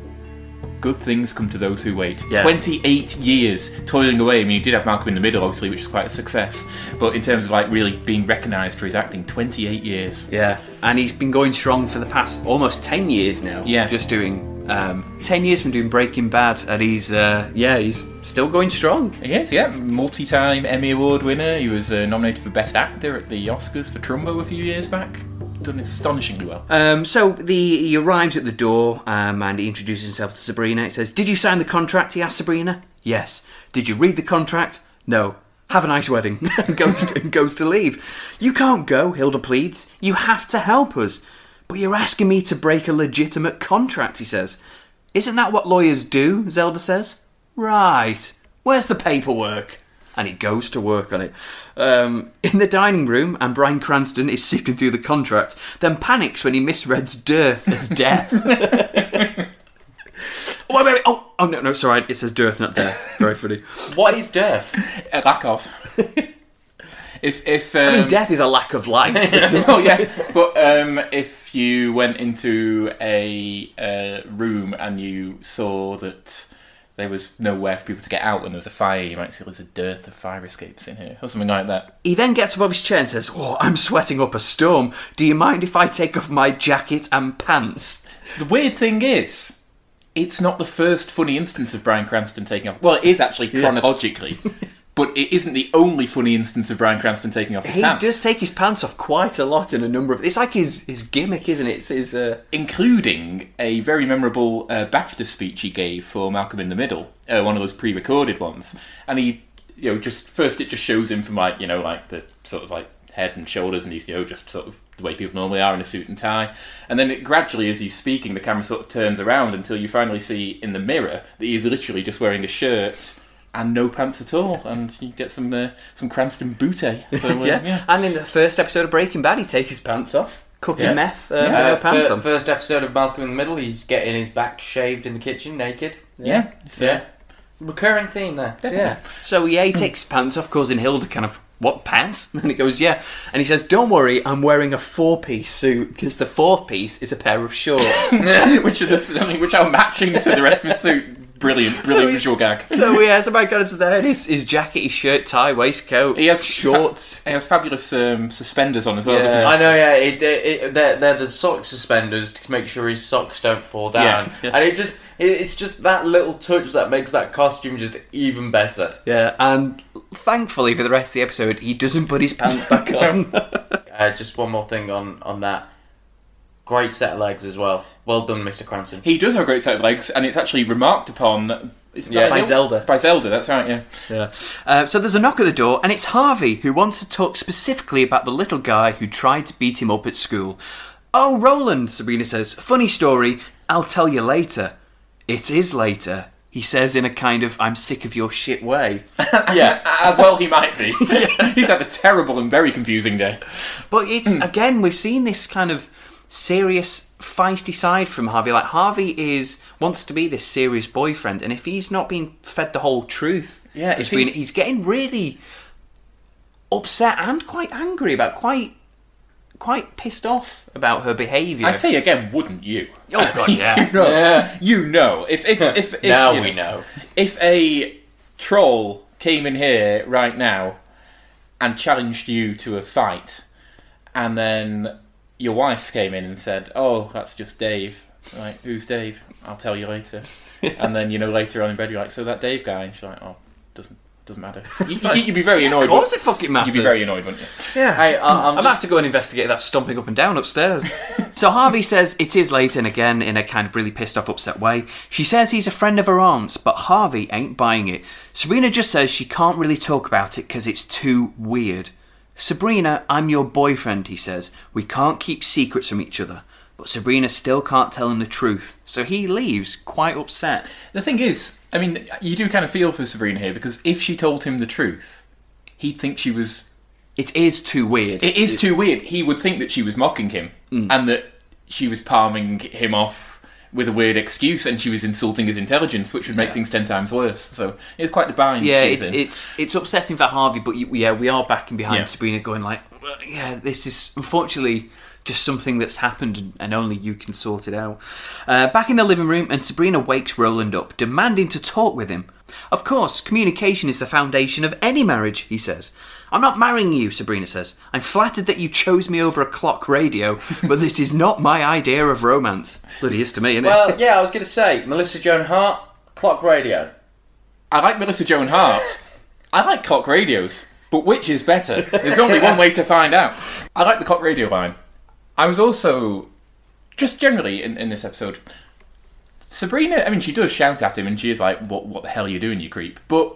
Good things come to those who wait. Yeah. 28 years toiling away. I mean, he did have Malcolm in the Middle, obviously, which was quite a success. But in terms of like really being recognised for his acting, 28 years. Yeah, and he's been going strong for the past almost ten years now. Yeah. just doing um, ten years from doing Breaking Bad, and he's uh, yeah, he's still going strong. He is, yeah. Multi-time Emmy Award winner. He was uh, nominated for Best Actor at the Oscars for Trumbo a few years back. Done astonishingly well. Um, so the he arrives at the door um, and he introduces himself to Sabrina. He says, "Did you sign the contract?" He asks Sabrina. Yes. Did you read the contract? No. Have a nice wedding. and goes to, goes to leave. You can't go. Hilda pleads. You have to help us. But you're asking me to break a legitimate contract. He says. Isn't that what lawyers do? Zelda says. Right. Where's the paperwork? And he goes to work on it. Um, in the dining room, and Bryan Cranston is sifting through the contract, then panics when he misreads dearth as death. oh, wait, wait, wait. oh, oh, no, no, sorry, it says dearth, not death. Very funny. What is death? Uh, lack of. if if um, I mean, death is a lack of life. oh yeah, but um, if you went into a uh, room and you saw that there was nowhere for people to get out when there was a fire, you might see there's a dearth of fire escapes in here, or something like that. He then gets above his chair and says, Oh, I'm sweating up a storm. Do you mind if I take off my jacket and pants? The weird thing is, it's not the first funny instance of Bryan Cranston taking off. Well, it is actually chronologically, but it isn't the only funny instance of Bryan Cranston taking off his He pants. He does take his pants off quite a lot in a number of. It's like his, his gimmick, isn't it? It's his. Uh, including a very memorable uh, BAFTA speech he gave for Malcolm in the Middle, uh, one of those pre-recorded ones, and he, you know, just first it just shows him from like you know like the sort of like head and shoulders, and he's you know just sort of the way people normally are in a suit and tie, and then it gradually as he's speaking, the camera sort of turns around until you finally see in the mirror that he is literally just wearing a shirt. And no pants at all, and you get some uh, some Cranston booty. So, uh, yeah. yeah. And in the first episode of Breaking Bad, he takes his pants off, cooking Yeah. meth, uh, Yeah. Uh, no pants fir- on. first episode of Malcolm in the Middle, he's getting his back shaved in the kitchen, naked. yeah, so- Yeah. Recurring theme there. Yeah. So yeah, he takes pants off, causing Hilda kind of what pants? And he goes, yeah. And he says, don't worry, I'm wearing a four-piece suit because the fourth piece is a pair of shorts. which are the, which are matching to the rest of his suit. Brilliant, brilliant visual gag. so yeah, so my God, it's there. His, his jacket, his shirt, tie, waistcoat, He has shorts. He has fabulous um, suspenders on as well. Yeah. he? I know, yeah. It, it, it, they're, they're the sock suspenders to make sure his socks don't fall down, Yeah. and it just it, it's just that little touch that makes that costume just even better. Yeah, and thankfully for the rest of the episode, he doesn't put his pants back on. Uh, just one more thing on on that. Great set of legs as well. Well done, Mr. Cranston. He does have a great set of legs, and it's actually remarked upon. Yeah. By Neil? Zelda. By Zelda, that's right. Yeah. Yeah. Uh, so there's a knock at the door, and it's Harvey who wants to talk specifically about the little guy who tried to beat him up at school. Oh, Roland, Sabrina says. Funny story. I'll tell you later. It is later. He says in a kind of I'm sick of your shit way. Yeah, as well he might be. He's had a terrible and very confusing day. But it's again, we've seen this kind of serious, feisty side from Harvey. Like Harvey is wants to be this serious boyfriend, and if he's not being fed the whole truth, Yeah, it's if he- been, he's getting really upset and quite angry about quite quite pissed off about her behaviour. I say again, wouldn't you? Oh god, yeah. You know, you know. If if if, if now you we know. if a troll came in here right now and challenged you to a fight, and then your wife came in and said, "Oh, that's just Dave." Like, who's Dave? I'll tell you later. and then you know later on in bed, you're like, "So that Dave guy?" And she's like, "Oh, doesn't doesn't matter." You, would be very annoyed. Of course, it fucking matters. You'd be very annoyed, wouldn't you? Yeah. Hey, I, I'm I'm just have to go and investigate that stomping up and down upstairs. so Harvey says it is late, and again in a kind of really pissed off, upset way. She says he's a friend of her aunt's, but Harvey ain't buying it. Sabrina just says she can't really talk about it because it's too weird. Sabrina, I'm your boyfriend, he says. We can't keep secrets from each other. But Sabrina still can't tell him the truth, so he leaves quite upset. The thing is, I mean, you do kind of feel for Sabrina here because if she told him the truth, he'd think she was It is too weird. It is too weird. He would think that she was mocking him Mm. and that she was palming him off with a weird excuse and she was insulting his intelligence, which would make things ten times worse. So it's quite the bind. Yeah, it's, it's it's upsetting for Harvey, but you, yeah, we are backing behind Yeah. Sabrina, going like, yeah, this is unfortunately just something that's happened and, and only you can sort it out. Uh, back in the living room, and Sabrina wakes Roland up, demanding to talk with him. Of course, communication is the foundation of any marriage, he says. I'm not marrying you, Sabrina says. I'm flattered that you chose me over a clock radio, but this is not my idea of romance. Bloody is to me, isn't it? Well, yeah, I was going to say Melissa Joan Hart, Clock Radio. I like Melissa Joan Hart. I like cock radios, but which is better? There's only one way to find out. I like the cock radio line. I was also, just generally in, in this episode, Sabrina, I mean, she does shout at him and she is like, what, what the hell are you doing, you creep? But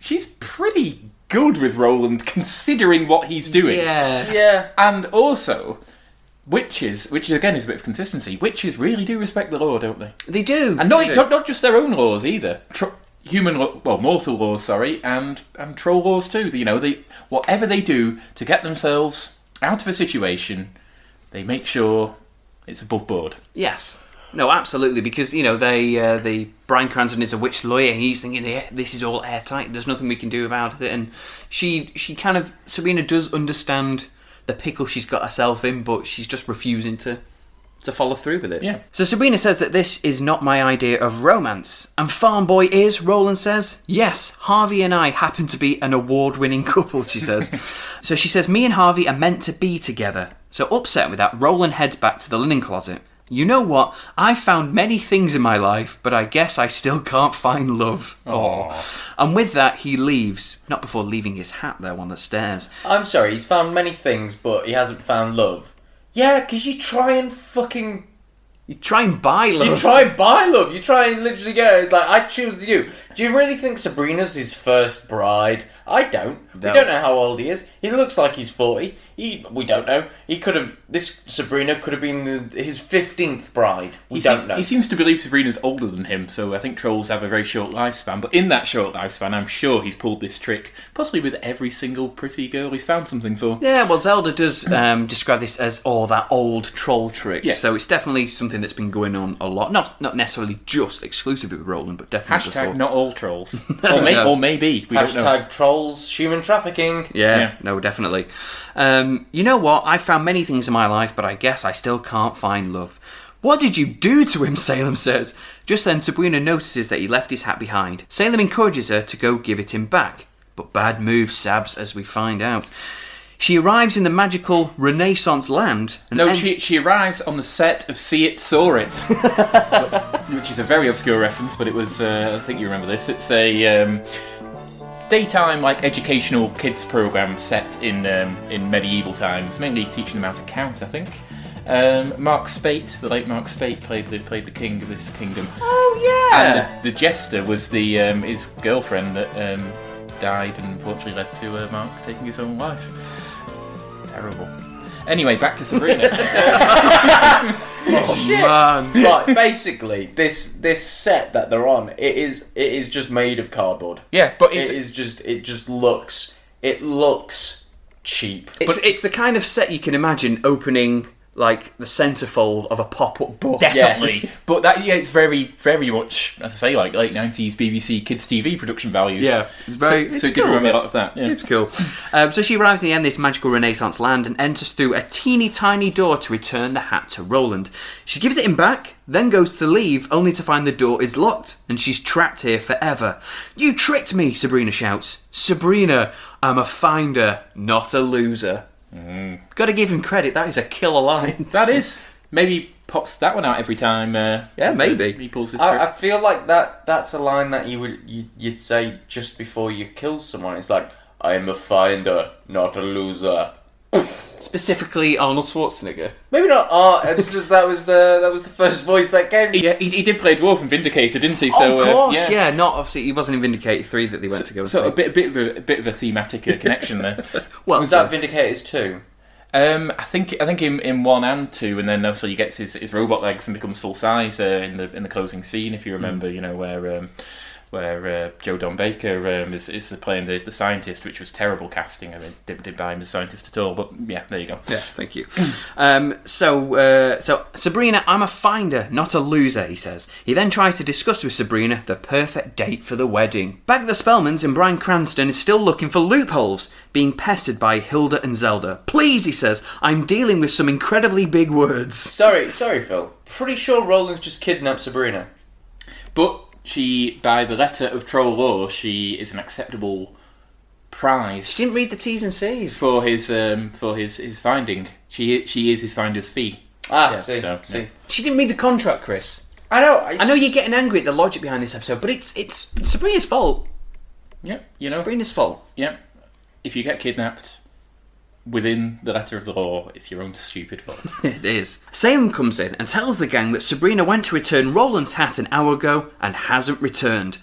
she's pretty good with Roland considering what he's doing. yeah. Yeah. And also, witches, which again is a bit of consistency, witches really do respect the law, don't they? They do. And not, do. not, not just their own laws either. Tro- human, law, well, mortal laws, sorry, and and troll laws too. You know, they whatever they do to get themselves out of a situation, they make sure it's above board. Yes. No, absolutely, because you know they, uh, the Bryan Cranston is a witch lawyer. He's thinking, yeah, this is all airtight. There's nothing we can do about it, and she, she kind of Sabrina does understand the pickle she's got herself in, but she's just refusing to, to follow through with it. Yeah. So Sabrina says that this is not my idea of romance, and Farm Boy is. Roland says, yes, Harvey and I happen to be an award-winning couple. She says. so she says, me and Harvey are meant to be together. So upset with that, Roland heads back to the linen closet. You know what? I've found many things in my life, but I guess I still can't find love. Aw. And with that, he leaves. Not before leaving his hat there on the stairs. I'm sorry, he's found many things, but he hasn't found love. Yeah, because you try and fucking. You try and buy love. You try and buy love. You try and literally get it. It's like, I choose you. Do you really think Sabrina's his first bride? I don't. No. We don't know how old he is. He looks like he's 40. He, we don't know. He could have. This Sabrina could have been the, his 15th bride. We He, don't se- know. he seems to believe Sabrina's older than him, so I think trolls have a very short lifespan. But in that short lifespan, I'm sure he's pulled this trick, possibly with every single pretty girl he's found something for. Yeah, well, Zelda does um, describe this as oh that old troll trick. Yeah. So it's definitely something that's been going on a lot. Not not necessarily just exclusively with Roland, but definitely Hashtag before. not all trolls. or, may- No. or maybe. We don't know. Hashtag trolls human trafficking. Yeah, Yeah. no, definitely. Um, you know what? I've found many things in my life, but I guess I still can't find love. What did you do to him? Salem says. Just then, Sabrina notices that he left his hat behind. Salem encourages her to go give it him back. But bad move, Sabs, as we find out. She arrives in the magical Renaissance land. And No, en- she, she arrives on the set of See It, Saw It, which is a very obscure reference, but it was, uh, I think you remember this. It's a um, daytime, like, educational kids program set in um, in medieval times, mainly teaching them how to count, I think. Um, Mark Speight, the late Mark Speight, played the played the king of this kingdom, Oh, yeah! and the, the jester was the um, his girlfriend that um, died and unfortunately led to uh, Mark taking his own life. Terrible. Anyway, back to Sabrina. oh, man. right, basically, this this set that they're on, it is it is just made of cardboard. yeah, but It it's, just it just looks it looks cheap. It's, it's the kind of set you can imagine opening like the centerfold of a pop-up book. Definitely. Yes. But that yeah, it's very, very much as I say, like late nineties BBC kids TV production values. Yeah, it's very. So, it's so it cool. remind me a lot of that. Yeah. It's cool. Um, so she arrives in the end this magical Renaissance land and enters through a teeny tiny door to return the hat to Roland. She gives it him back, then goes to leave, only to find the door is locked and she's trapped here forever. You tricked me, Sabrina shouts. Sabrina, I'm a finder, not a loser. Gotta give him credit, that is a killer line. that is maybe pops that one out every time. Uh, Yeah, maybe. he pulls this. I. I feel like that that's a line that you would you, you'd say just before you kill someone. It's like I am a finder, not a loser. Specifically Arnold Schwarzenegger. Maybe not art. It's just that was the that was the first voice that came. to yeah, he, he did play dwarf in Vindicator, didn't he? So of course, uh, yeah. Not obviously, he wasn't in Vindicator 3 that they went to go So see. a bit, a bit of a, a bit of a thematic uh, connection there. well, Was that Vindicators too? Um, I think I think in, in one and two, and then also he gets his, his robot legs and becomes full size uh, in the in the closing scene. If you remember, you know where um, where uh, Joe Don Baker um, is, is playing the, the scientist, which was terrible casting. I mean, didn't, didn't buy him as a scientist at all. But yeah, there you go. Yeah, thank you. um, so, uh, so Sabrina, I'm a finder, not a loser. He says. He then tries to discuss with Sabrina the perfect date for the wedding. Back at the Spellmans, and Bryan Cranston is still looking for loopholes, being pestered by Hilda and Zelda. Please, he says, I'm dealing with some incredibly big words. Sorry, sorry, Phil. Pretty sure Roland's just kidnapped Sabrina. But she, by the letter of troll law, she is an acceptable prize She didn't read the T's and C's. for his um, for his, his finding. She she is his finder's fee. Ah, Yeah, see, so, see. yeah. She didn't read the contract, Chris. I know. I know you're getting angry at the logic behind this episode, but it's it's Sabrina's fault. Yep, you know. Sabrina's fault. Yep. If you get kidnapped within the letter of the law, it's your own stupid fault. It is. Salem comes in and tells the gang that Sabrina went to return Roland's hat an hour ago and hasn't returned.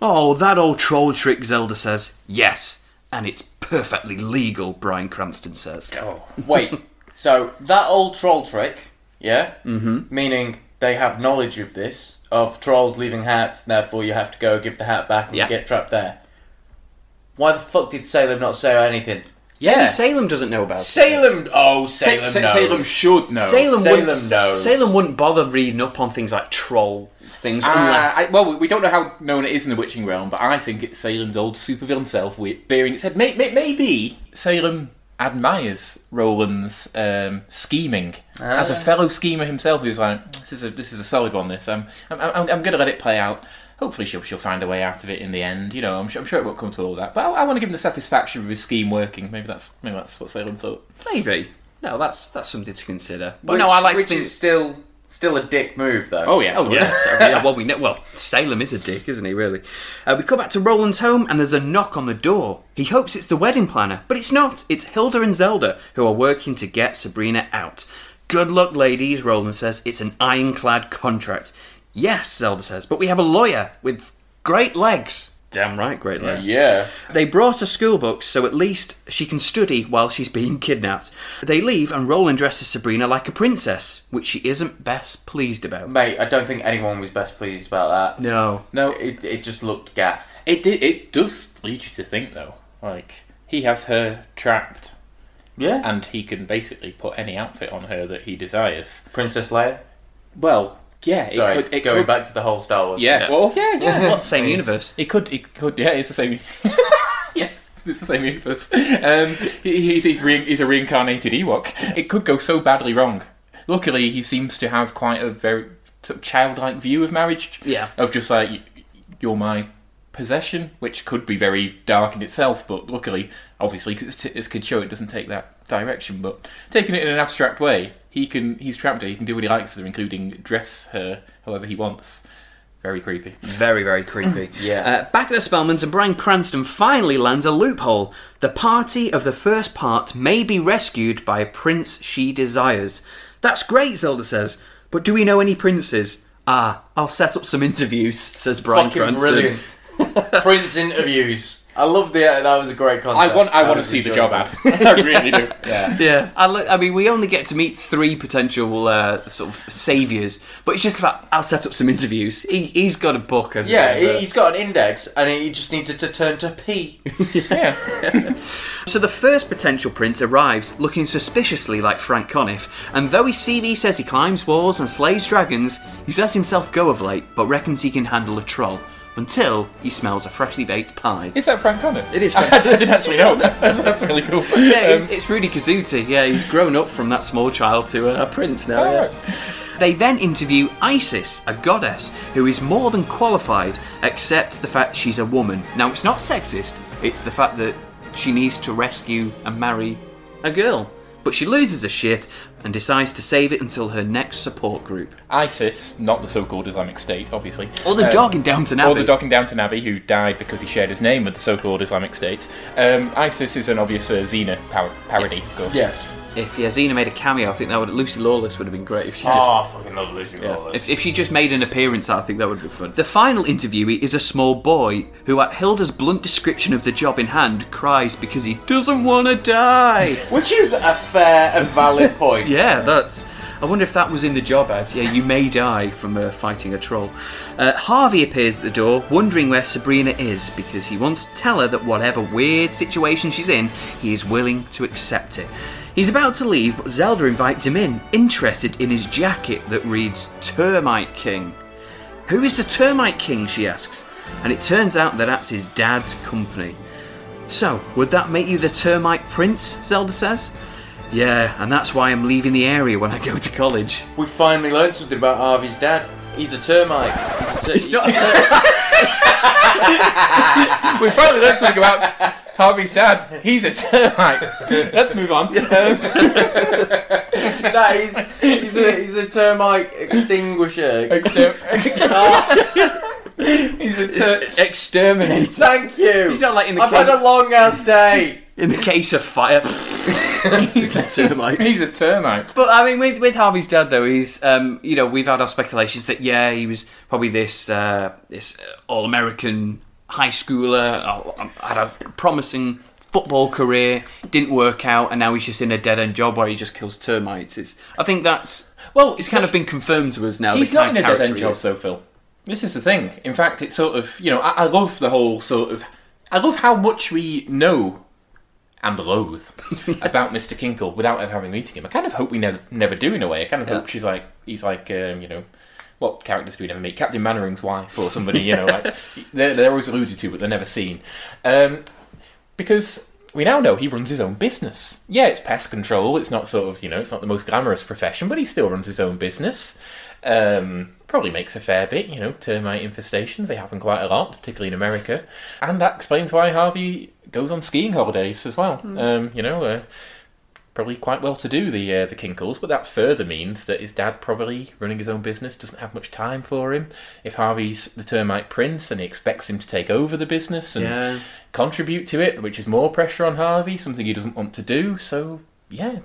Oh, that old troll trick, Zelda says. Yes, and it's perfectly legal, Bryan Cranston says. oh. Wait. So that old troll trick, yeah, mm-hmm. meaning they have knowledge of this of trolls leaving hats, therefore you have to go give the hat back and Yeah. get trapped there. Why the fuck did Salem not say anything? Maybe Salem doesn't know about it. Salem. Oh, Salem. Sa- Sa- knows. Salem should know. Salem, Salem wouldn't, knows. Salem wouldn't bother reading up on things like troll things Uh, unless. I, well, we don't know how known it is in the Witching Realm, but I think it's Salem's old supervillain self bearing its head. May, may, maybe Salem admires Roland's um, scheming as a Ah. fellow schemer himself. Who's like, this is a this is a solid one. This um, I'm I'm, I'm going to let it play out. Hopefully, she'll she'll find a way out of it in the end. You know, I'm sure, I'm sure it won't come to all that. But I, I want to give him the satisfaction of his scheme working. Maybe that's maybe that's what Salem thought. Maybe. No, that's that's something to consider. But Which, no, I like which think. is still still a dick move though. Oh yeah, Oh yeah, yeah. Well, we know. Well, Salem is a dick, isn't he? Really. Uh, we come back to Roland's home, and there's a knock on the door. He hopes it's the wedding planner, but it's not. It's Hilda and Zelda who are working to get Sabrina out. Good luck, ladies. Roland says it's an ironclad contract. Yes, Zelda says, but we have a lawyer with great legs. Damn right, great legs. Yeah. They brought her school books so at least she can study while she's being kidnapped. They leave and Roland dresses Sabrina like a princess, which she isn't best pleased about. Mate, I don't think anyone was best pleased about that. No. No, It, it just looked gaff. It did. It does lead you to think though. Like he has her trapped, Yeah. and he can basically put any outfit on her that he desires. Princess Leia. Well, yeah. Sorry, it could. It going could, back to the whole Star Wars. Yeah. Well, yeah, yeah. Well, same universe. It could. It could. Yeah, it's the same. yeah, it's the same universe. Um, he, he's he's, re- he's a reincarnated Ewok. It could go so badly wrong. Luckily, he seems to have quite a very sort of childlike view of marriage. Yeah. Of just like you're my possession, which could be very dark in itself. But luckily, obviously, because it's, t- it's kid show, it doesn't take that direction. But taking it in an abstract way, he can. He's trapped her. He can do what he likes with her, including dress her however he wants. Very creepy. Very, very creepy. Yeah. Uh, back at the Spellmans, and Bryan Cranston finally lands a loophole. The party of the first part may be rescued by a prince she desires. That's great, Zelda says. But do we know any princes? Ah, I'll set up some interviews, says Bryan Fucking Cranston. brilliant. Prince interviews. I love the. That was a great concept. I want. I That want to was see the job ad. I really do. Yeah. Yeah, I, look, I mean, we only get to meet three potential uh, sort of saviors, but it's just about I'll set up some interviews. He, he's got a book, as Yeah, he- he's got an index, and he just needed to turn to P. Yeah. So the first potential prince arrives, looking suspiciously like Frank Conniff, and though his CV says he climbs walls and slays dragons, he's let himself go of late, but reckons he can handle a troll. Until he smells a freshly baked pie. Is that Frank Connor? It is I, didn't actually know. That's, that's really cool. Yeah, Um, it's, it's Rudy Kazuti. Yeah, he's grown up from that small child to a, a prince now. yeah. They then interview Isis, a goddess, who is more than qualified, except the fact she's a woman. Now, it's not sexist, it's the fact that she needs to rescue and marry a girl. But she loses her shit and decides to save it until her next support group. ISIS, not the so-called Islamic State, obviously. Or the Um, dog in Downton Abbey. Or the dog in Downton Abbey, who died because he shared his name with the so-called Islamic State. Um, ISIS is an obvious uh, Xena par- parody, of course. Yes. If Yazina made a cameo, I think that would Lucy Lawless would have been great if she just Oh, I fucking love Lucy Yeah. Lawless. If, if she just made an appearance, I think that would be fun. The final interviewee is a small boy who, at Hilda's blunt description of the job in hand, cries because he doesn't want to die. Which is a fair and valid point. yeah, that's. I wonder if that was in the job ad. Yeah, you may die from uh, fighting a troll. Uh, Harvey appears at the door, wondering where Sabrina is because he wants to tell her that whatever weird situation she's in, he is willing to accept it. He's about to leave, but Zelda invites him in, interested in his jacket that reads Termite King. Who is the Termite King? she asks. And it turns out that that's his dad's company. So, would that make you the Termite Prince? Zelda says. Yeah, and that's why I'm leaving the area when I go to college. We finally learned something about Harvey's dad. He's a termite. He's a ter- It's not. We finally learned something about Harvey's dad. He's a termite. Let's move on. Um, that is, he's a he's a termite extinguisher. exter- He's a ter- exterminator. Thank you. He's not like in the I've case, had a long ass day. In the case of fire. He's a termite. He's a termite. But I mean, with with Harvey's dad though, he's um, you know we've had our speculations that yeah he was probably this uh, this all American high schooler, uh, had a promising football career, didn't work out, and now he's just in a dead end job where he just kills termites. It's I think that's Well, it's kind of been confirmed to us now. He's not in a dead end job, though, Phil. This is the thing. In fact, it's sort of you know I, I love the whole sort of I love how much we know and loathe about Mr. Kinkle without ever having meeting him. I kind of hope we never never do in a way. I kind of Yeah. hope she's like he's like um, you know. What characters do we never meet? Captain Mainwaring's wife or somebody, you know, like they're, they're always alluded to, but they're never seen. Um, because we now know he runs his own business. Yeah, it's pest control. It's not sort of, you know, it's not the most glamorous profession, but he still runs his own business. Um, probably makes a fair bit, you know, termite infestations. They happen quite a lot, particularly in America. And that explains why Harvey goes on skiing holidays as well. Um, you know, uh, probably quite well to do, the uh, the Kinkles, but that further means that his dad probably running his own business doesn't have much time for him. If Harvey's the termite prince and he expects him to take over the business and Yeah. contribute to it, which is more pressure on Harvey, something he doesn't want to do. So yeah,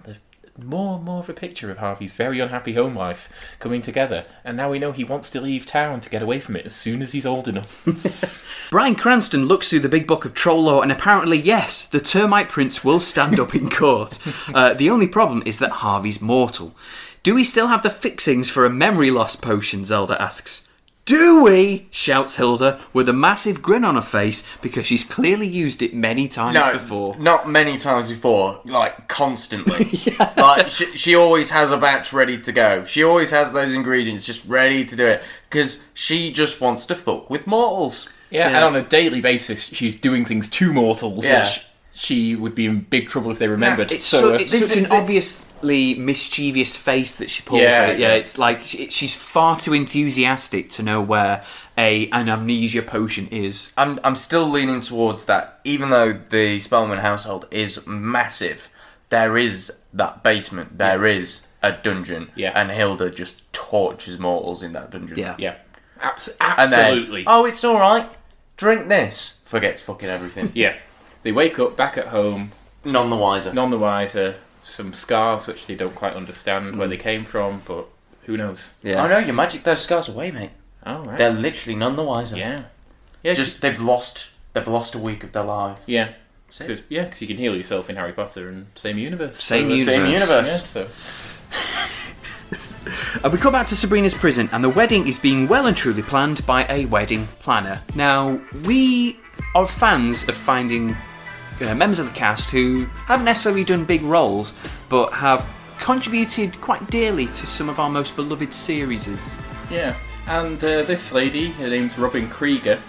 there's and more of a picture of Harvey's very unhappy home life coming together, and now we know he wants to leave town to get away from it as soon as he's old enough. Bryan Cranston looks through the big book of troll law, and apparently, yes, the termite prince will stand up in court. Uh, the only problem is that Harvey's mortal. Do we still have the fixings for a memory loss potion? Zelda asks. Do we? shouts Hilda with a massive grin on her face because she's clearly used it many times No, before. not many times before, like constantly. Like she, she always has a batch ready to go. She always has those ingredients just ready to do it because she just wants to fuck with mortals. Yeah, Yeah. and on a daily basis, she's doing things to mortals, Yeah. which she would be in big trouble if they remembered. It's, so, so, it's this such is an the- obviously mischievous face that she pulls. Yeah, at it. yeah, yeah. it's like she, she's far too enthusiastic to know where a an amnesia potion is. I'm I'm still leaning towards that. Even though the Spellman household is massive, there is that basement. There is a dungeon. Yeah. And Hilda just tortures mortals in that dungeon. Yeah. yeah, Abs- And then, absolutely. oh, it's all right. Drink this. Forgets fucking everything. Yeah, they wake up back at home, None the wiser. none the wiser. Some scars which they don't quite understand Mm. where they came from, but who knows? Yeah. Oh no, you magic those scars away, mate. Oh right. They're literally none the wiser. yeah. Yeah. Just they've lost. They've lost a week of their life. yeah. That's it. Cause, yeah, because you can heal yourself in Harry Potter and same universe. Same uh, universe. Same universe. Yeah, so Uh, we come back to Sabrina's prison, and the wedding is being well and truly planned by a wedding planner. Now, we are fans of finding members of the cast who haven't necessarily done big roles, but have contributed quite dearly to some of our most beloved series. Yeah, and uh, this lady, her name's Robin Krieger.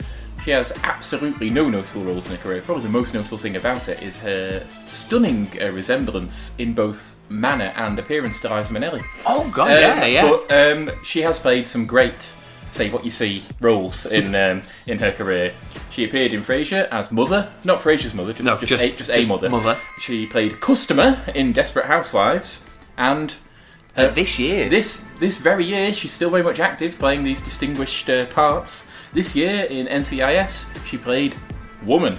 She has absolutely no notable roles in her career. Probably the most notable thing about it is her stunning uh, resemblance in both manner and appearance to Liza Minnelli. Oh God, Um, yeah, yeah. But um, she has played some great, say what you see, roles in um, in her career. She appeared in Frasier as mother, not Frasier's mother, just No, just, just- a, just a just mother. mother. She played customer in Desperate Housewives, and Uh, this year, this this very year, she's still very much active, playing these distinguished uh, parts. This year in NCIS, she played woman.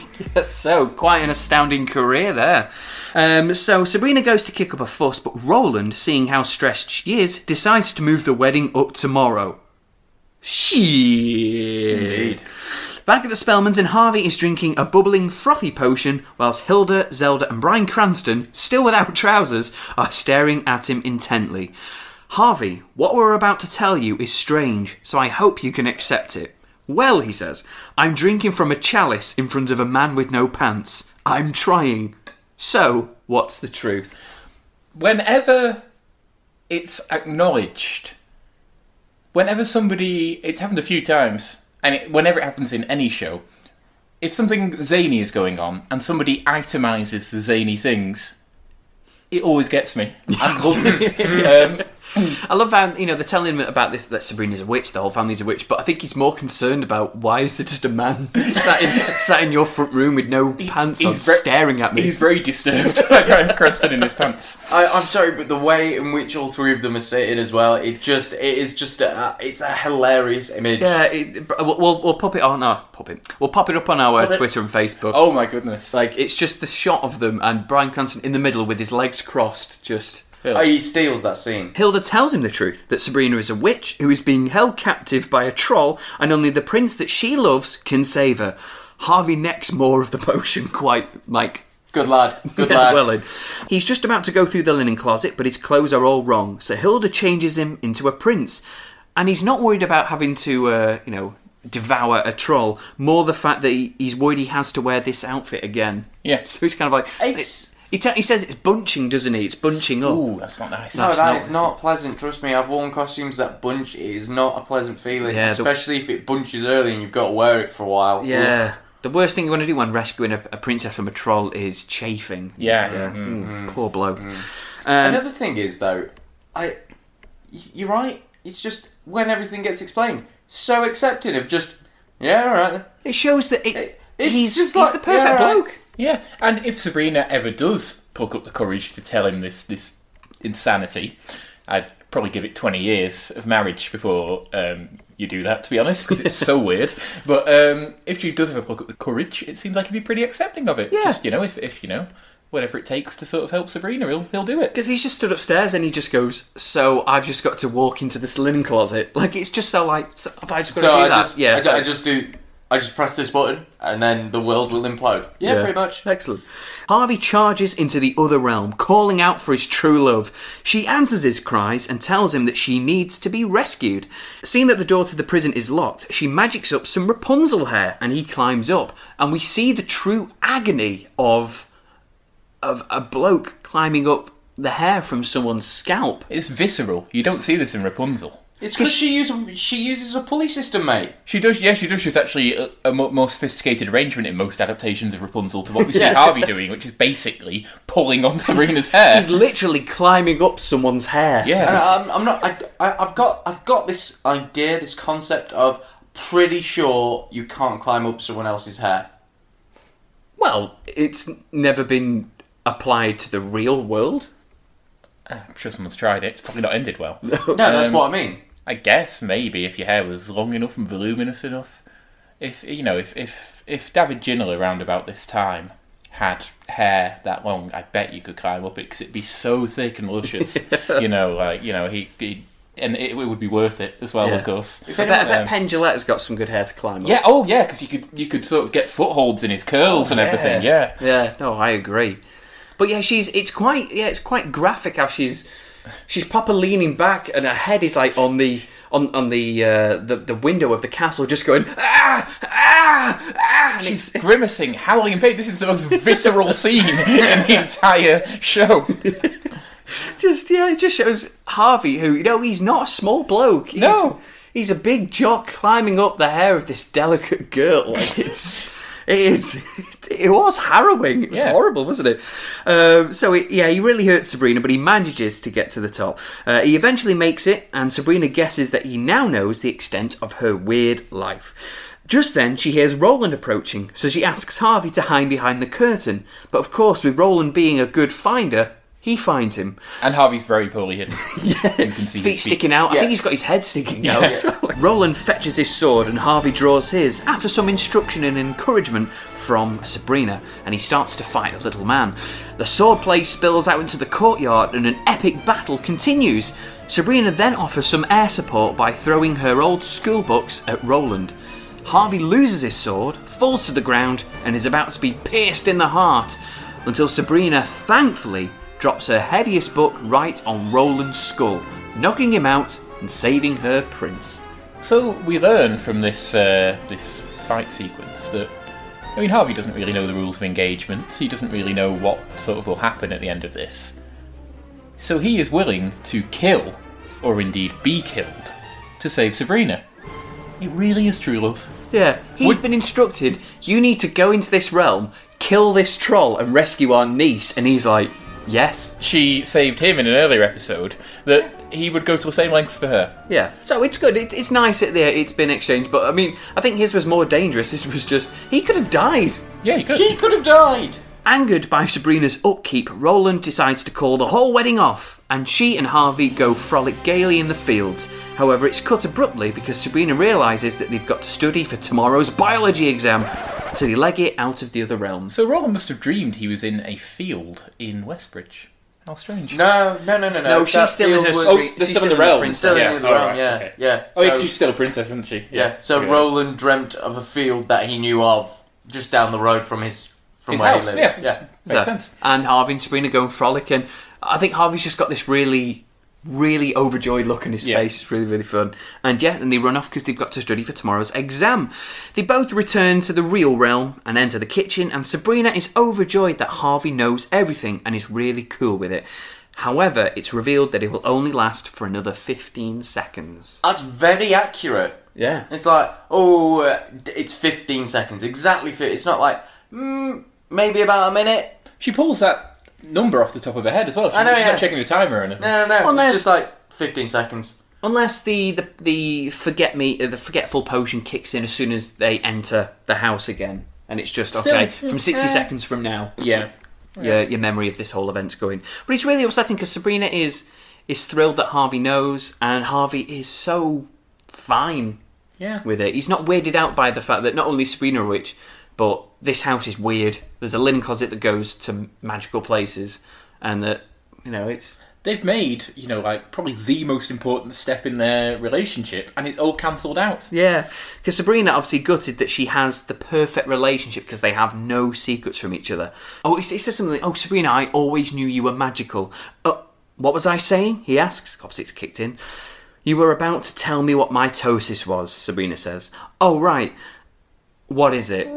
so quite an astounding career there. Um, so Sabrina goes to kick up a fuss, but Roland, seeing how stressed she is, decides to move the wedding up tomorrow. Shit. Indeed. Back at the Spellmans, and Harvey is drinking a bubbling, frothy potion, whilst Hilda, Zelda, and Bryan Cranston, still without trousers, are staring at him intently. Harvey, what we're about to tell you is strange, so I hope you can accept it. Well, he says, I'm drinking from a chalice in front of a man with no pants. I'm trying. So, what's the truth? whenever it's acknowledged, whenever somebody, it's happened a few times, and it, whenever it happens in any show, if something zany is going on and somebody itemizes the zany things, it always gets me. I love this. um, I love how you know they're telling him about this that Sabrina's a witch, the whole family's a witch, but I think he's more concerned about why is there just a man sat in, sat in your front room with no pants on, he's staring at me. he's very disturbed by Bryan Cranston in his pants. I, I'm sorry, but the way in which all three of them are stated as well, it just it is just a it's a hilarious image. yeah, it, we'll, we'll we'll pop it on our pop it. We'll pop it up on our Pop it. Twitter and Facebook. Oh my goodness. Like it's just the shot of them and Bryan Cranston in the middle with his legs crossed, just. He steals that scene. Hilda tells him the truth that Sabrina is a witch who is being held captive by a troll, and only the prince that she loves can save her. Harvey necks more of the potion, quite like Good lad. Good lad. well then. He's just about to go through the linen closet, but his clothes are all wrong. So Hilda changes him into a prince, and he's not worried about having to, uh, you know, devour a troll. More the fact that he, he's worried he has to wear this outfit again. Yeah. So he's kind of like. It's- He, te- he says it's bunching, doesn't he? It's bunching up. Ooh, that's not nice. no, That's that not- is not pleasant. Trust me, I've worn costumes that bunch. It is not a pleasant feeling, Yeah, the- especially if it bunches early and you've got to wear it for a while. Yeah. The worst thing you want to do when rescuing a, a princess from a troll is chafing. Yeah. Yeah. mhm. Mm, Poor bloke. Um, Another thing is though, I, y- you're right. It's just when everything gets explained, so accepting of just yeah, all right. Then. it shows that it's, It- it's he's, just he's like- the perfect yeah, right. bloke. Yeah, and if Sabrina ever does pluck up the courage to tell him this this insanity, I'd probably give it twenty years of marriage before um, you do that. To be honest, because it's so weird. But um, if she does ever pluck up the courage, it seems like he'd be pretty accepting of it. Yeah. Just, you know, if if you know whatever it takes to sort of help Sabrina, he'll he'll do it. Because he's just stood upstairs and he just goes, "So I've just got to walk into this linen closet." Like it's just so like, so have I just got So to do I that? just yeah, I, I just do. I just press this button and then the world will implode. Yeah, Yeah. pretty much. Excellent. Harvey charges into the other realm, calling out for his true love. She answers his cries and tells him that she needs to be rescued. Seeing that the door to the prison is locked, she magics up some Rapunzel hair and he climbs up. And we see the true agony of of a bloke climbing up the hair from someone's scalp. It's visceral. You don't see this in Rapunzel. It's because she uses she uses a pulley system, mate. She does, yeah, she does. She's actually a, a mo- more sophisticated arrangement in most adaptations of Rapunzel to what we see Yeah. Harvey doing, which is basically pulling on Serena's hair. He's literally climbing up someone's hair. Yeah. And I'm, I'm not. I, I, I've got I've got this idea, this concept of pretty sure you can't climb up someone else's hair. Well, it's never been applied to the real world. I'm sure someone's tried it. It's probably not ended well. No, that's Um, what I mean. I guess maybe if your hair was long enough and voluminous enough. If you know, if if if David Ginola around about this time had hair that long, I bet you could climb up it because it'd be so thick and luscious. you know, like you know, he, he and it, it would be worth it as well, Yeah. of course. I bet, I bet Um, Penn Jillette's got some good hair to climb up. Yeah. Oh, yeah. Because you could you could sort of get footholds in his curls Oh, and yeah. everything. Yeah. Yeah, no, I agree. But yeah, she's it's quite yeah, it's quite graphic how she's she's proper leaning back and her head is like on the on on the uh, the the window of the castle, just going ah ah ah. And She's it's, grimacing, howling in pain. This is the most visceral scene in the entire show. just yeah, it just shows Harvey, who you know he's not a small bloke. He's, No. he's a big jock climbing up the hair of this delicate girl. Like it's. It is. It was harrowing. It was Yeah. horrible, wasn't it? Um, so it, yeah, he really hurts Sabrina, but he manages to get to the top. Uh, he eventually makes it, and Sabrina guesses that he now knows the extent of her weird life. Just then, she hears Roland approaching, so she asks Harvey to hide behind the curtain. But of course, with Roland being a good finder, he finds him. And Harvey's very poorly hidden. yeah. You can see feet his sticking out. I think he's got his head sticking out. Roland fetches his sword and Harvey draws his after some instruction and encouragement from Sabrina, and he starts to fight the little man. The swordplay spills out into the courtyard and an epic battle continues. Sabrina then offers some air support by throwing her old school books at Roland. Harvey loses his sword, falls to the ground, and is about to be pierced in the heart until Sabrina thankfully drops her heaviest book right on Roland's skull, knocking him out and saving her prince. So we learn from this uh, this fight sequence that I mean Harvey doesn't really know the rules of engagement. He doesn't really know what sort of will happen at the end of this. So he is willing to kill, or indeed be killed, to save Sabrina. It really is true love. Yeah, he's Would- been instructed, you need to go into this realm, kill this troll, and rescue our niece. And he's like, yes. She saved him in an earlier episode that he would go to the same lengths for her. Yeah, so it's good. It, it's nice that there it's been exchanged, but I mean, I think his was more dangerous. This was just he could have died. Yeah, he could. She could have died. Angered by Sabrina's upkeep, Roland decides to call the whole wedding off, and she and Harvey go frolic gaily in the fields. However, it's cut abruptly because Sabrina realizes that they've got to study for tomorrow's biology exam, so they leg it out of the other realms. So Roland must have dreamed he was in a field in Westbridge. How strange. No, no, no, no, no. No, she's still in her was- Oh, they're She's still in the still in the realm. princess. Still Yeah, in the all realm, right, yeah, okay. yeah. Oh, yeah, she's still a princess, isn't she? Yeah, so Okay. Roland dreamt of a field that he knew of just down the road from his from His where house, he lives. yeah. yeah. Makes So- sense. And Harvey and Sabrina go frolicking. I think Harvey's just got this really, really overjoyed look on his Yeah. face. It's really, really fun. And yeah, and they run off because they've got to study for tomorrow's exam. They both return to the real realm and enter the kitchen, and Sabrina is overjoyed that Harvey knows everything and is really cool with it. However, it's revealed that it will only last for another 15 seconds. That's very accurate. Yeah. It's like, oh, uh, it's 15 seconds. Exactly. fi- It's not like, mm, maybe about a minute. She pulls that number off the top of her head as well. She, I know, she's yeah. not checking the timer or anything. No, no, no. Unless- It's just like 15 seconds. Unless the, the, the forget me uh, the forgetful potion kicks in as soon as they enter the house again, and it's just Still, okay from sixty yeah. seconds from now. Yeah. Your your memory of this whole event's going, but it's really upsetting because Sabrina is is thrilled that Harvey knows, and Harvey is so fine Yeah. with it. He's not weirded out by the fact that not only is Sabrina a witch, but this house is weird. There's a linen closet that goes to magical places, and that you know it's They've made, you know, like probably the most important step in their relationship, and it's all cancelled out. Yeah, because Sabrina obviously gutted that she has the perfect relationship because they have no secrets from each other. Oh, he says something like, "Oh, Sabrina, I always knew you were magical." Uh, what was I saying? He asks. Obviously, it's kicked in. You were about to tell me what mitosis was, Sabrina says. Oh, right. What is it?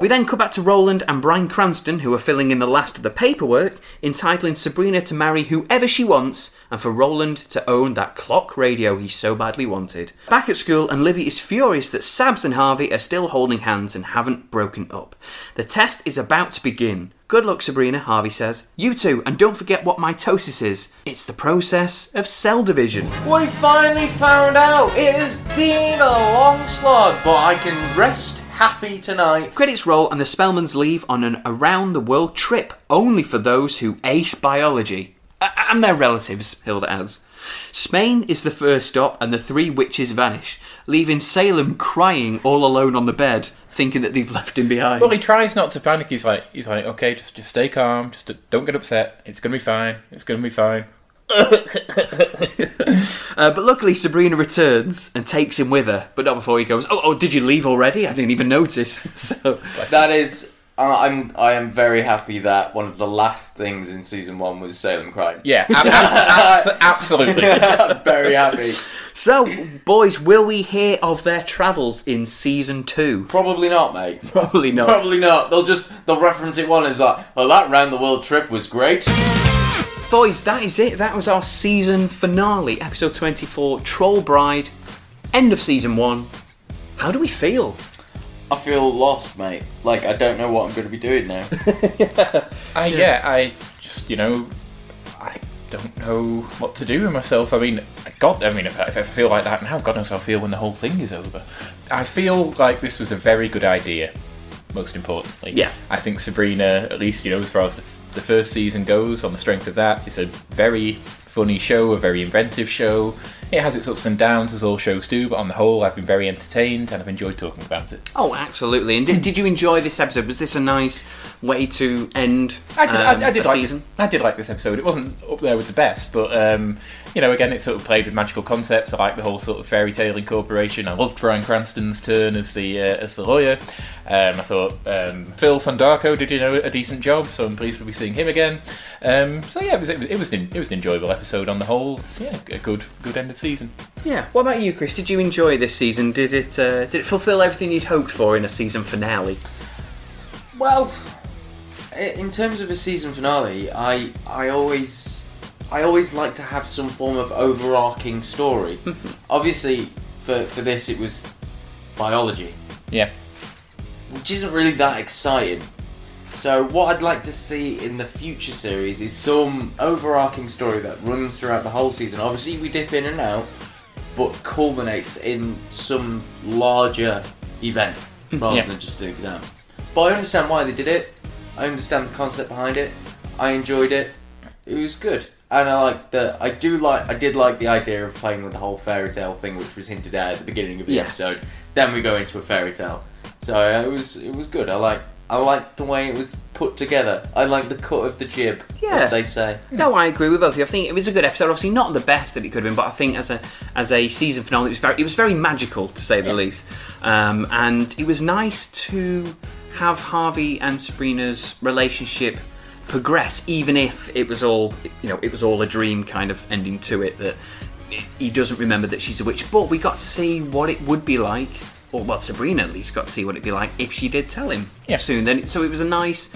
We then cut back to Roland and Bryan Cranston, who are filling in the last of the paperwork, entitling Sabrina to marry whoever she wants and for Roland to own that clock radio he so badly wanted. Back at school, and Libby is furious that Sabs and Harvey are still holding hands and haven't broken up. The test is about to begin. Good luck, Sabrina, Harvey says. You too, and don't forget what mitosis is. It's the process of cell division. We finally found out. It has been a long slog, but I can rest happy tonight. Credits roll and the Spellmans leave on an around the world trip only for those who ace biology. And their relatives, Hilda adds. Spain is the first stop and the three witches vanish, leaving Salem crying all alone on the bed, thinking that they've left him behind. Well, he tries not to panic. He's like, he's like, okay, just just stay calm. Just don't get upset. It's gonna be fine. It's gonna be fine. Uh, but luckily, Sabrina returns and takes him with her, but not before he goes, Oh, oh did you leave already? I didn't even notice. so, That is. Uh, I'm I am very happy that one of the last things in season one was Salem crying. Yeah, ab- ab- abso- absolutely. I'm very happy. so, boys, will we hear of their travels in season two? Probably not, mate. Probably not. Probably not. They'll just they'll reference it one as like, well, that round the world trip was great. Boys, that is it. That was our season finale, episode 24, Troll Bride, end of season one. How do we feel? I feel lost, mate. Like I don't know what I'm going to be doing now. I yeah, I just you know, I don't know what to do with myself. I mean, God, I mean, if I, if I feel like that now, God knows how I feel when the whole thing is over. I feel like this was a very good idea. Most importantly, Yeah. I think Sabrina, at least you know, as far as the, the first season goes, on the strength of that, it's a very funny show, a very inventive show. It has its ups and downs, as all shows do, but on the whole, I've been very entertained and I've enjoyed talking about it. Oh, absolutely. And did, did you enjoy this episode? Was this a nice way to end I did, um, I, I did a like season? This, I did like this episode. It wasn't up there with the best, but um, you know, again, it sort of played with magical concepts. I like the whole sort of fairy tale incorporation. I loved Bryan Cranston's turn as the uh, as the lawyer. Um, I thought um, Phil Fondacaro did you know a decent job, so I'm pleased to be seeing him again. Um, so yeah, it was it was it was, an, it was an enjoyable episode on the whole. Yeah, a good good end of season. Yeah. What about you, Chris? Did you enjoy this season? Did it uh, did it fulfil everything you'd hoped for in a season finale? Well, in terms of a season finale, I I always I always like to have some form of overarching story. Obviously, for for this it was biology, Yeah, which isn't really that exciting. So what I'd like to see in the future series is some overarching story that runs throughout the whole season. Obviously, we dip in and out, but culminates in some larger event mm, rather Yeah. than just an exam. But I understand why they did it. I understand the concept behind it. I enjoyed it. It was good, and I like the. I do like. I did like the idea of playing with the whole fairy tale thing, which was hinted at at the beginning of the Yes. episode. Then we go into a fairy tale. So it was. It was good. I like. I like the way it was put together. I like the cut of the jib, Yeah. as they say. No, I agree with both of you. I think it was a good episode. Obviously, not the best that it could have been, but I think as a as a season finale, it was very it was very magical to say the least. Um, and it was nice to have Harvey and Sabrina's relationship progress, even if it was all you know, it was all a dream kind of ending to it. That he doesn't remember that she's a witch, but we got to see what it would be like. Or well, Sabrina at least got to see what it'd be like if she did tell him Yeah. soon. Then, so it was a nice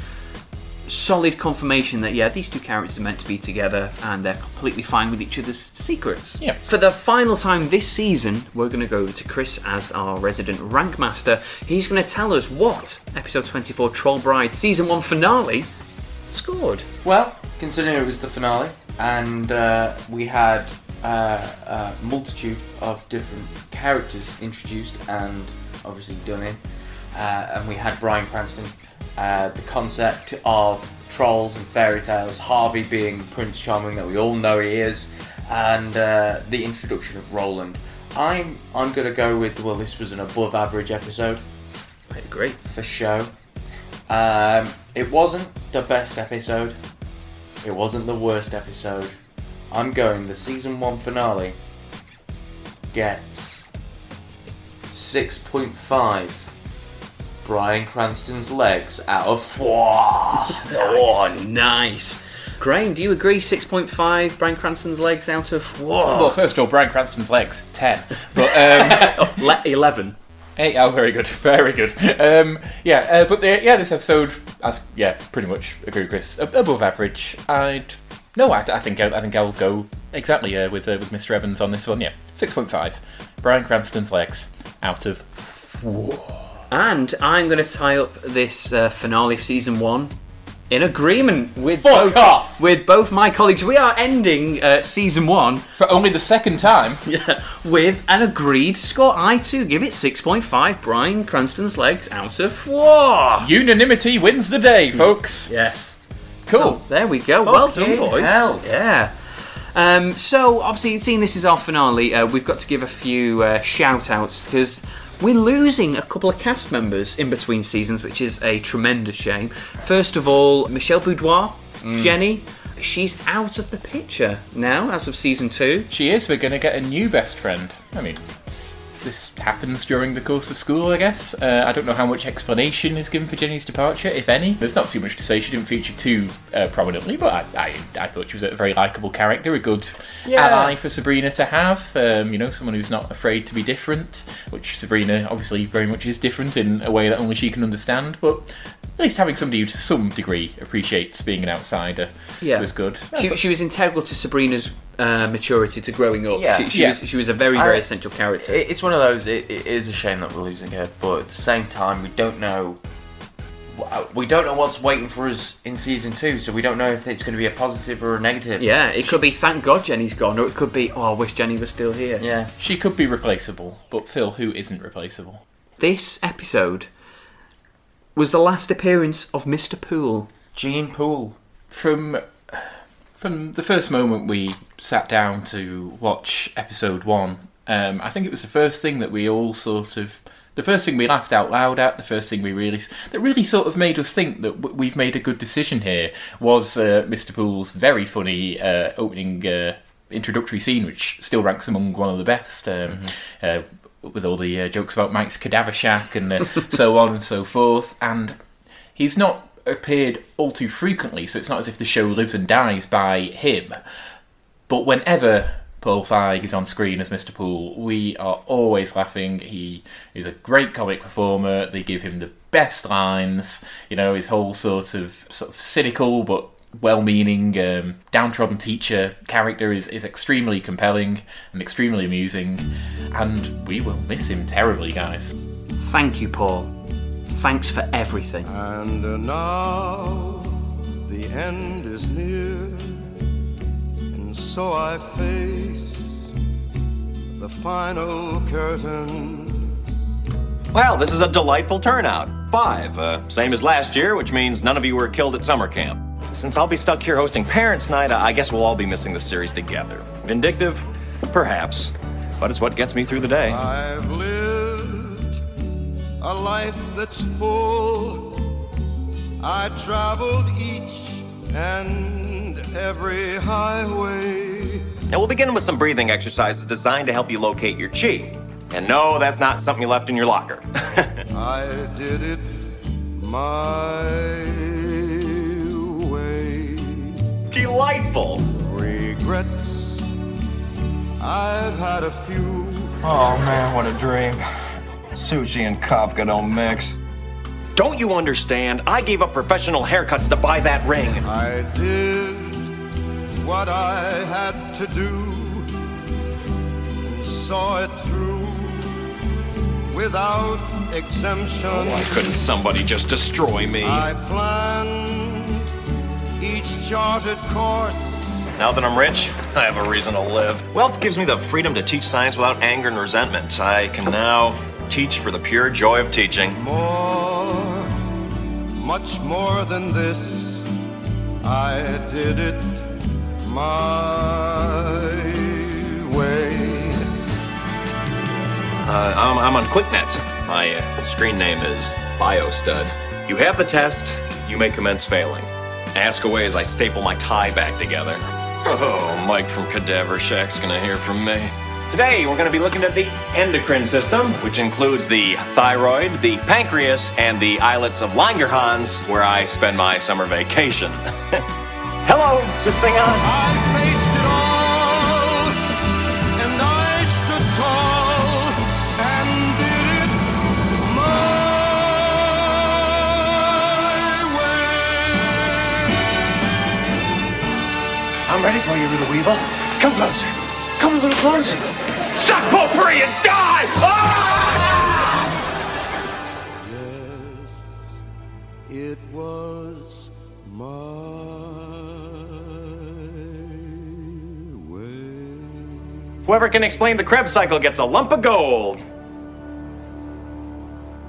solid confirmation that yeah, these two characters are meant to be together and they're completely fine with each other's secrets. Yeah. For the final time this season, we're going to go over to Chris as our resident rank master. He's going to tell us what episode 24 Troll Bride season 1 finale scored. Well, considering it was the finale, and uh, we had uh, a multitude of different characters introduced and obviously done in, uh, and we had Bryan Cranston, uh, the concept of trolls and fairy tales, Harvey being Prince Charming that we all know he is, and uh, the introduction of Roland. I'm I'm gonna go with well, this was an above average episode I agree. for show. Um, it wasn't the best episode. It wasn't the worst episode. I'm going the season one finale gets 6.5 Bryan Cranston's legs out of Oh, nice. Graham, do you agree? 6.5 Bryan Cranston's legs out of four. Well, first of all, Bryan Cranston's legs ten, but um, Le- 11. Hey, oh, very good, very good. Um, yeah, uh, but the, yeah, this episode, as yeah, pretty much agree, Chris. Above average. I'd no, I, I think I, I think I'll go exactly uh, with uh, with Mr. Evans on this one. Yeah, six point five. Bryan Cranston's legs out of. four. And I'm going to tie up this uh, finale of season one in agreement with Fuck both, off! with both my colleagues. We are ending uh, season one For only the second time. yeah, with an agreed score. I too give it 6.5 Bryan Cranston's legs out of four. Unanimity wins the day, folks. Yes. Cool. So, there we go. well done, boys. hell. Yeah. Um, so, obviously, seeing this is our finale, uh, we've got to give a few uh, shout outs because we're losing a couple of cast members in between seasons, which is a tremendous shame. First of all, Michelle Beaudoin, Jenny, she's out of the picture now as of season two. She is. We're going to get a new best friend. I mean, this happens during the course of school, I guess. Uh, I don't know how much explanation is given for Jenny's departure, if any. There's not too much to say. She didn't feature too uh, prominently, but I, I, I thought she was a very likable character, a good Yeah. ally for Sabrina to have. Um, you know, someone who's not afraid to be different, which Sabrina obviously very much is different in a way that only she can understand. But at least having somebody who, to some degree, appreciates being an outsider Yeah. was good. She, she was integral to Sabrina's uh, maturity to growing up. Yeah. She, she Yeah. was she was a very very I- essential character. It's one of those. It, it is a shame that we're losing her, but at the same time, we don't know. We don't know what's waiting for us in season two, so we don't know if it's going to be a positive or a negative. yeah, it could be thank God Jenny's gone, or it could be oh I wish Jenny was still here. Yeah. She could be replaceable, but Phil, who isn't replaceable? This episode was the last appearance of Mr. Pool. Gene Pool. From From the first moment we sat down to watch episode one, um, I think it was the first thing that we all sort of. The first thing we laughed out loud at, the first thing we really that really sort of made us think that w- we've made a good decision here was uh, Mr. Pool's very funny uh, opening uh, introductory scene, which still ranks among one of the best. Um, uh, with all the uh, jokes about Mike's cadaver shack and uh, so on and so forth, and he's not appeared all too frequently, so it's not as if the show lives and dies by him. But whenever Paul Feig is on screen as Mr. Pool, we are always laughing. He is a great comic performer. They give him the best lines. You know, his whole sort of sort of cynical but well-meaning, um, downtrodden teacher character is, is extremely compelling and extremely amusing, and we will miss him terribly, guys. Thank you, Paul. Thanks for everything. And uh, now the end is near, and so I face the final curtain. Well, this is a delightful turnout. Five, uh, same as last year, which means none of you were killed at summer camp. Since I'll be stuck here hosting Parents' Night, I guess we'll all be missing the series together. Vindictive? Perhaps. But it's what gets me through the day. I've lived a life that's full. I traveled each and every highway. Now, we'll begin with some breathing exercises designed to help you locate your chi. And no, that's not something you left in your locker. I did it my way. Delightful! Regrets, I've had a few. Oh man, what a dream. Sushi and Kafka don't mix. Don't you understand? I gave up professional haircuts to buy that ring. I did what I had to do, saw it through without exemption. Why couldn't somebody just destroy me? I planned each charted course. Now that I'm rich, I have a reason to live. Wealth gives me the freedom to teach science without anger and resentment. I can now teach for the pure joy of teaching. More, much more than this. I did it my way. Uh, I'm, I'm on QuickNet. My uh, screen name is BioStud. You have the test, you may commence failing. Ask away as I staple my tie back together. Oh, Mike from Cadaver Shack's gonna hear from me. Today, we're gonna be looking at the endocrine system, which includes the thyroid, the pancreas, and the islets of Langerhans, where I spend my summer vacation. Hello, is this thing on? I faced it all, and I stood tall and did it my way. I'm ready for you, little weevil. Come closer. Come a little closer. Suck potpourri and Whoever can explain the Krebs cycle gets a lump of gold.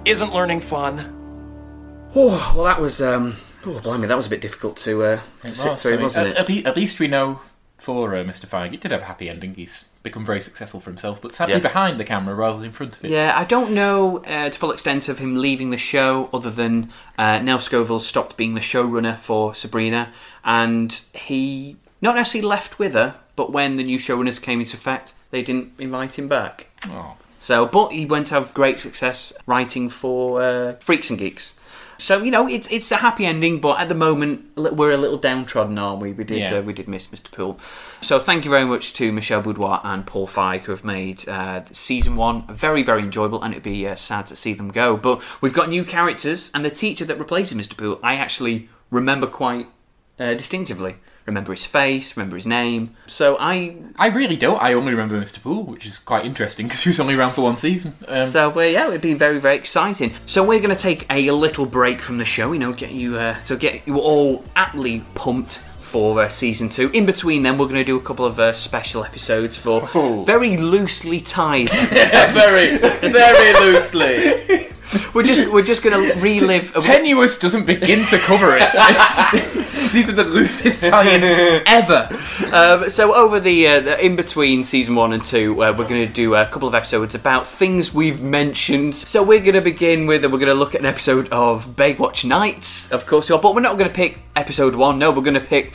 Isn't learning fun? Oh, well, that was um. Oh, blimey, that was a bit difficult to uh, to sit was, through, I mean, wasn't at, it? At, least we know for uh, Mr. Feig, it did have a happy ending. He's become very successful for himself, but sadly Yeah. behind the camera rather than in front of it. Yeah, I don't know uh, to full extent of him leaving the show, other than uh, Nell Scovell stopped being the showrunner for Sabrina, and he not necessarily left with her, but when the new showrunners came into effect, they didn't invite him back. Oh. So, but he went to have great success writing for uh, Freaks and Geeks. So you know, it's it's a happy ending, but at the moment we're a little downtrodden, aren't we? We did Yeah. uh, we did miss Mr. Pool. So thank you very much to Michelle Beaudoin and Paul Feig who have made uh, season one very very enjoyable, and it'd be uh, sad to see them go. But we've got new characters, and the teacher that replaces Mr. Pool, I actually remember quite uh, distinctively. Remember his face, remember his name. So I I really don't. I only remember Mr. Pool, which is quite interesting because he was only around for one season. Um, So uh, yeah, it'd be very very exciting. So we're going to take a little break from the show, you know, get you uh, to get you all aptly pumped for uh, season two. In between, then we're going to do a couple of uh, special episodes for Oh. very loosely tied. yeah, very, very loosely. we're just we're just gonna relive. Tenuous doesn't begin to cover it. These are the loosest tie-ins. ever. Um, so over the, uh, the in between season one and two, uh, we're going to do a couple of episodes about things we've mentioned. So we're going to begin with, we're going to look at an episode of Baywatch Nights, of course, we are, but we're not going to pick episode one. No, we're going to pick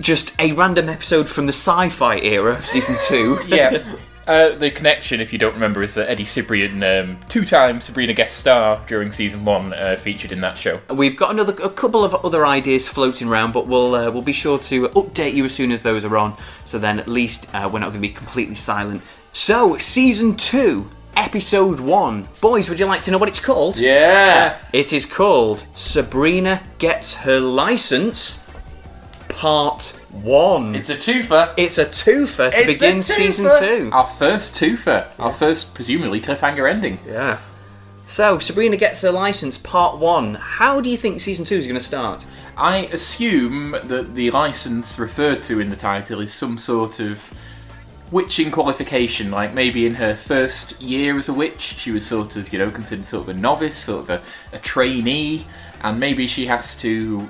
just a random episode from the sci-fi era of season two. yeah. Uh, the connection, if you don't remember, is that Eddie Cibrian, um, two-time Sabrina guest star during season one, uh, featured in that show. We've got another a couple of other ideas floating around, but we'll uh, we'll be sure to update you as soon as those are on. So then at least uh, we're not going to be completely silent. So season two, episode one. Boys, would you like to know what it's called? Yeah. It is called Sabrina Gets Her License, Part One. It's a twofer. It's a twofer to It's a begin season twofer. two. Our first twofer, our first presumably cliffhanger ending. Yeah. So Sabrina Gets Her License, Part One. How do you think season two is going to start? I assume that the license referred to in the title is some sort of witching qualification, like maybe in her first year as a witch, she was sort of, you know, considered sort of a novice, sort of a, a trainee, and maybe she has to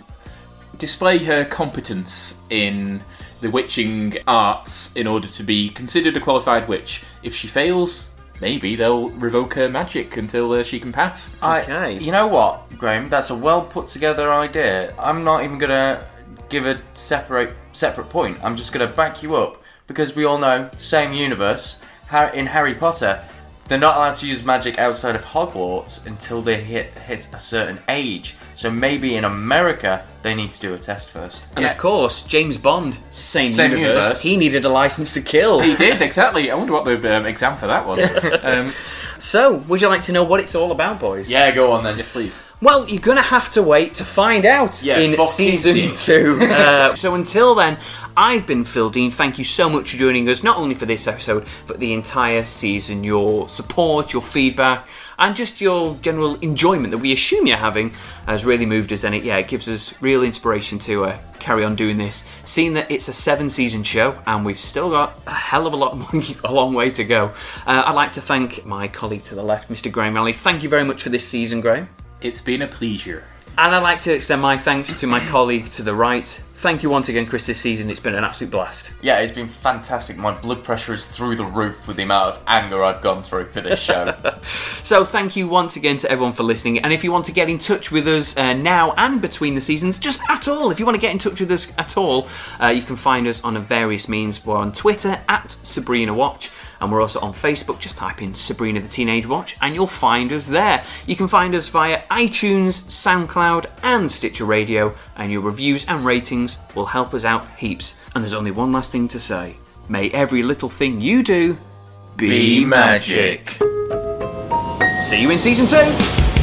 display her competence in the witching arts in order to be considered a qualified witch. If she fails, maybe they'll revoke her magic until uh, she can pass. I, Okay. You know what, Graham? That's a well put together idea. I'm not even gonna give a separate separate point. I'm just gonna back you up because we all know same universe. Har- In Harry Potter, they're not allowed to use magic outside of Hogwarts until they hit hit a certain age. So maybe in America they need to do a test first. And Yeah. of course, James Bond, same, Same universe, universe. He needed a license to kill. He did, exactly. I wonder what the um, exam for that was. Um, So, would you like to know what it's all about, boys? Yeah, go on then. yes, please. Well, you're gonna have to wait to find out Yeah, in fucking season dick. two. Uh, so until then, I've been Phil Dean. Thank you so much for joining us, not only for this episode, but the entire season. Your support, your feedback, and just your general enjoyment that we assume you're having has really moved us. And it, yeah, it gives us real inspiration to uh, carry on doing this. Seeing that it's a seven-season show and we've still got a hell of a lot, a long way to go. Uh, I'd like to thank my colleague to the left, Mr. Graham Raleigh. Thank you very much for this season, Graham. It's been a pleasure. And I'd like to extend my thanks to my colleague to the right. Thank you once again, Chris, this season. It's been an absolute blast. Yeah, it's been fantastic. My blood pressure is through the roof with the amount of anger I've gone through for this show. So, thank you once again to everyone for listening. And if you want to get in touch with us uh, now and between the seasons, just at all, if you want to get in touch with us at all, uh, you can find us on a various means. We're on Twitter at Sabrina Watch, and we're also on Facebook. Just type in Sabrina the Teenage Watch, and you'll find us there. You can find us via iTunes, SoundCloud, and Stitcher Radio, and your reviews and ratings will help us out heaps. And there's only one last thing to say may every little thing you do be, Be magic. See you in season two.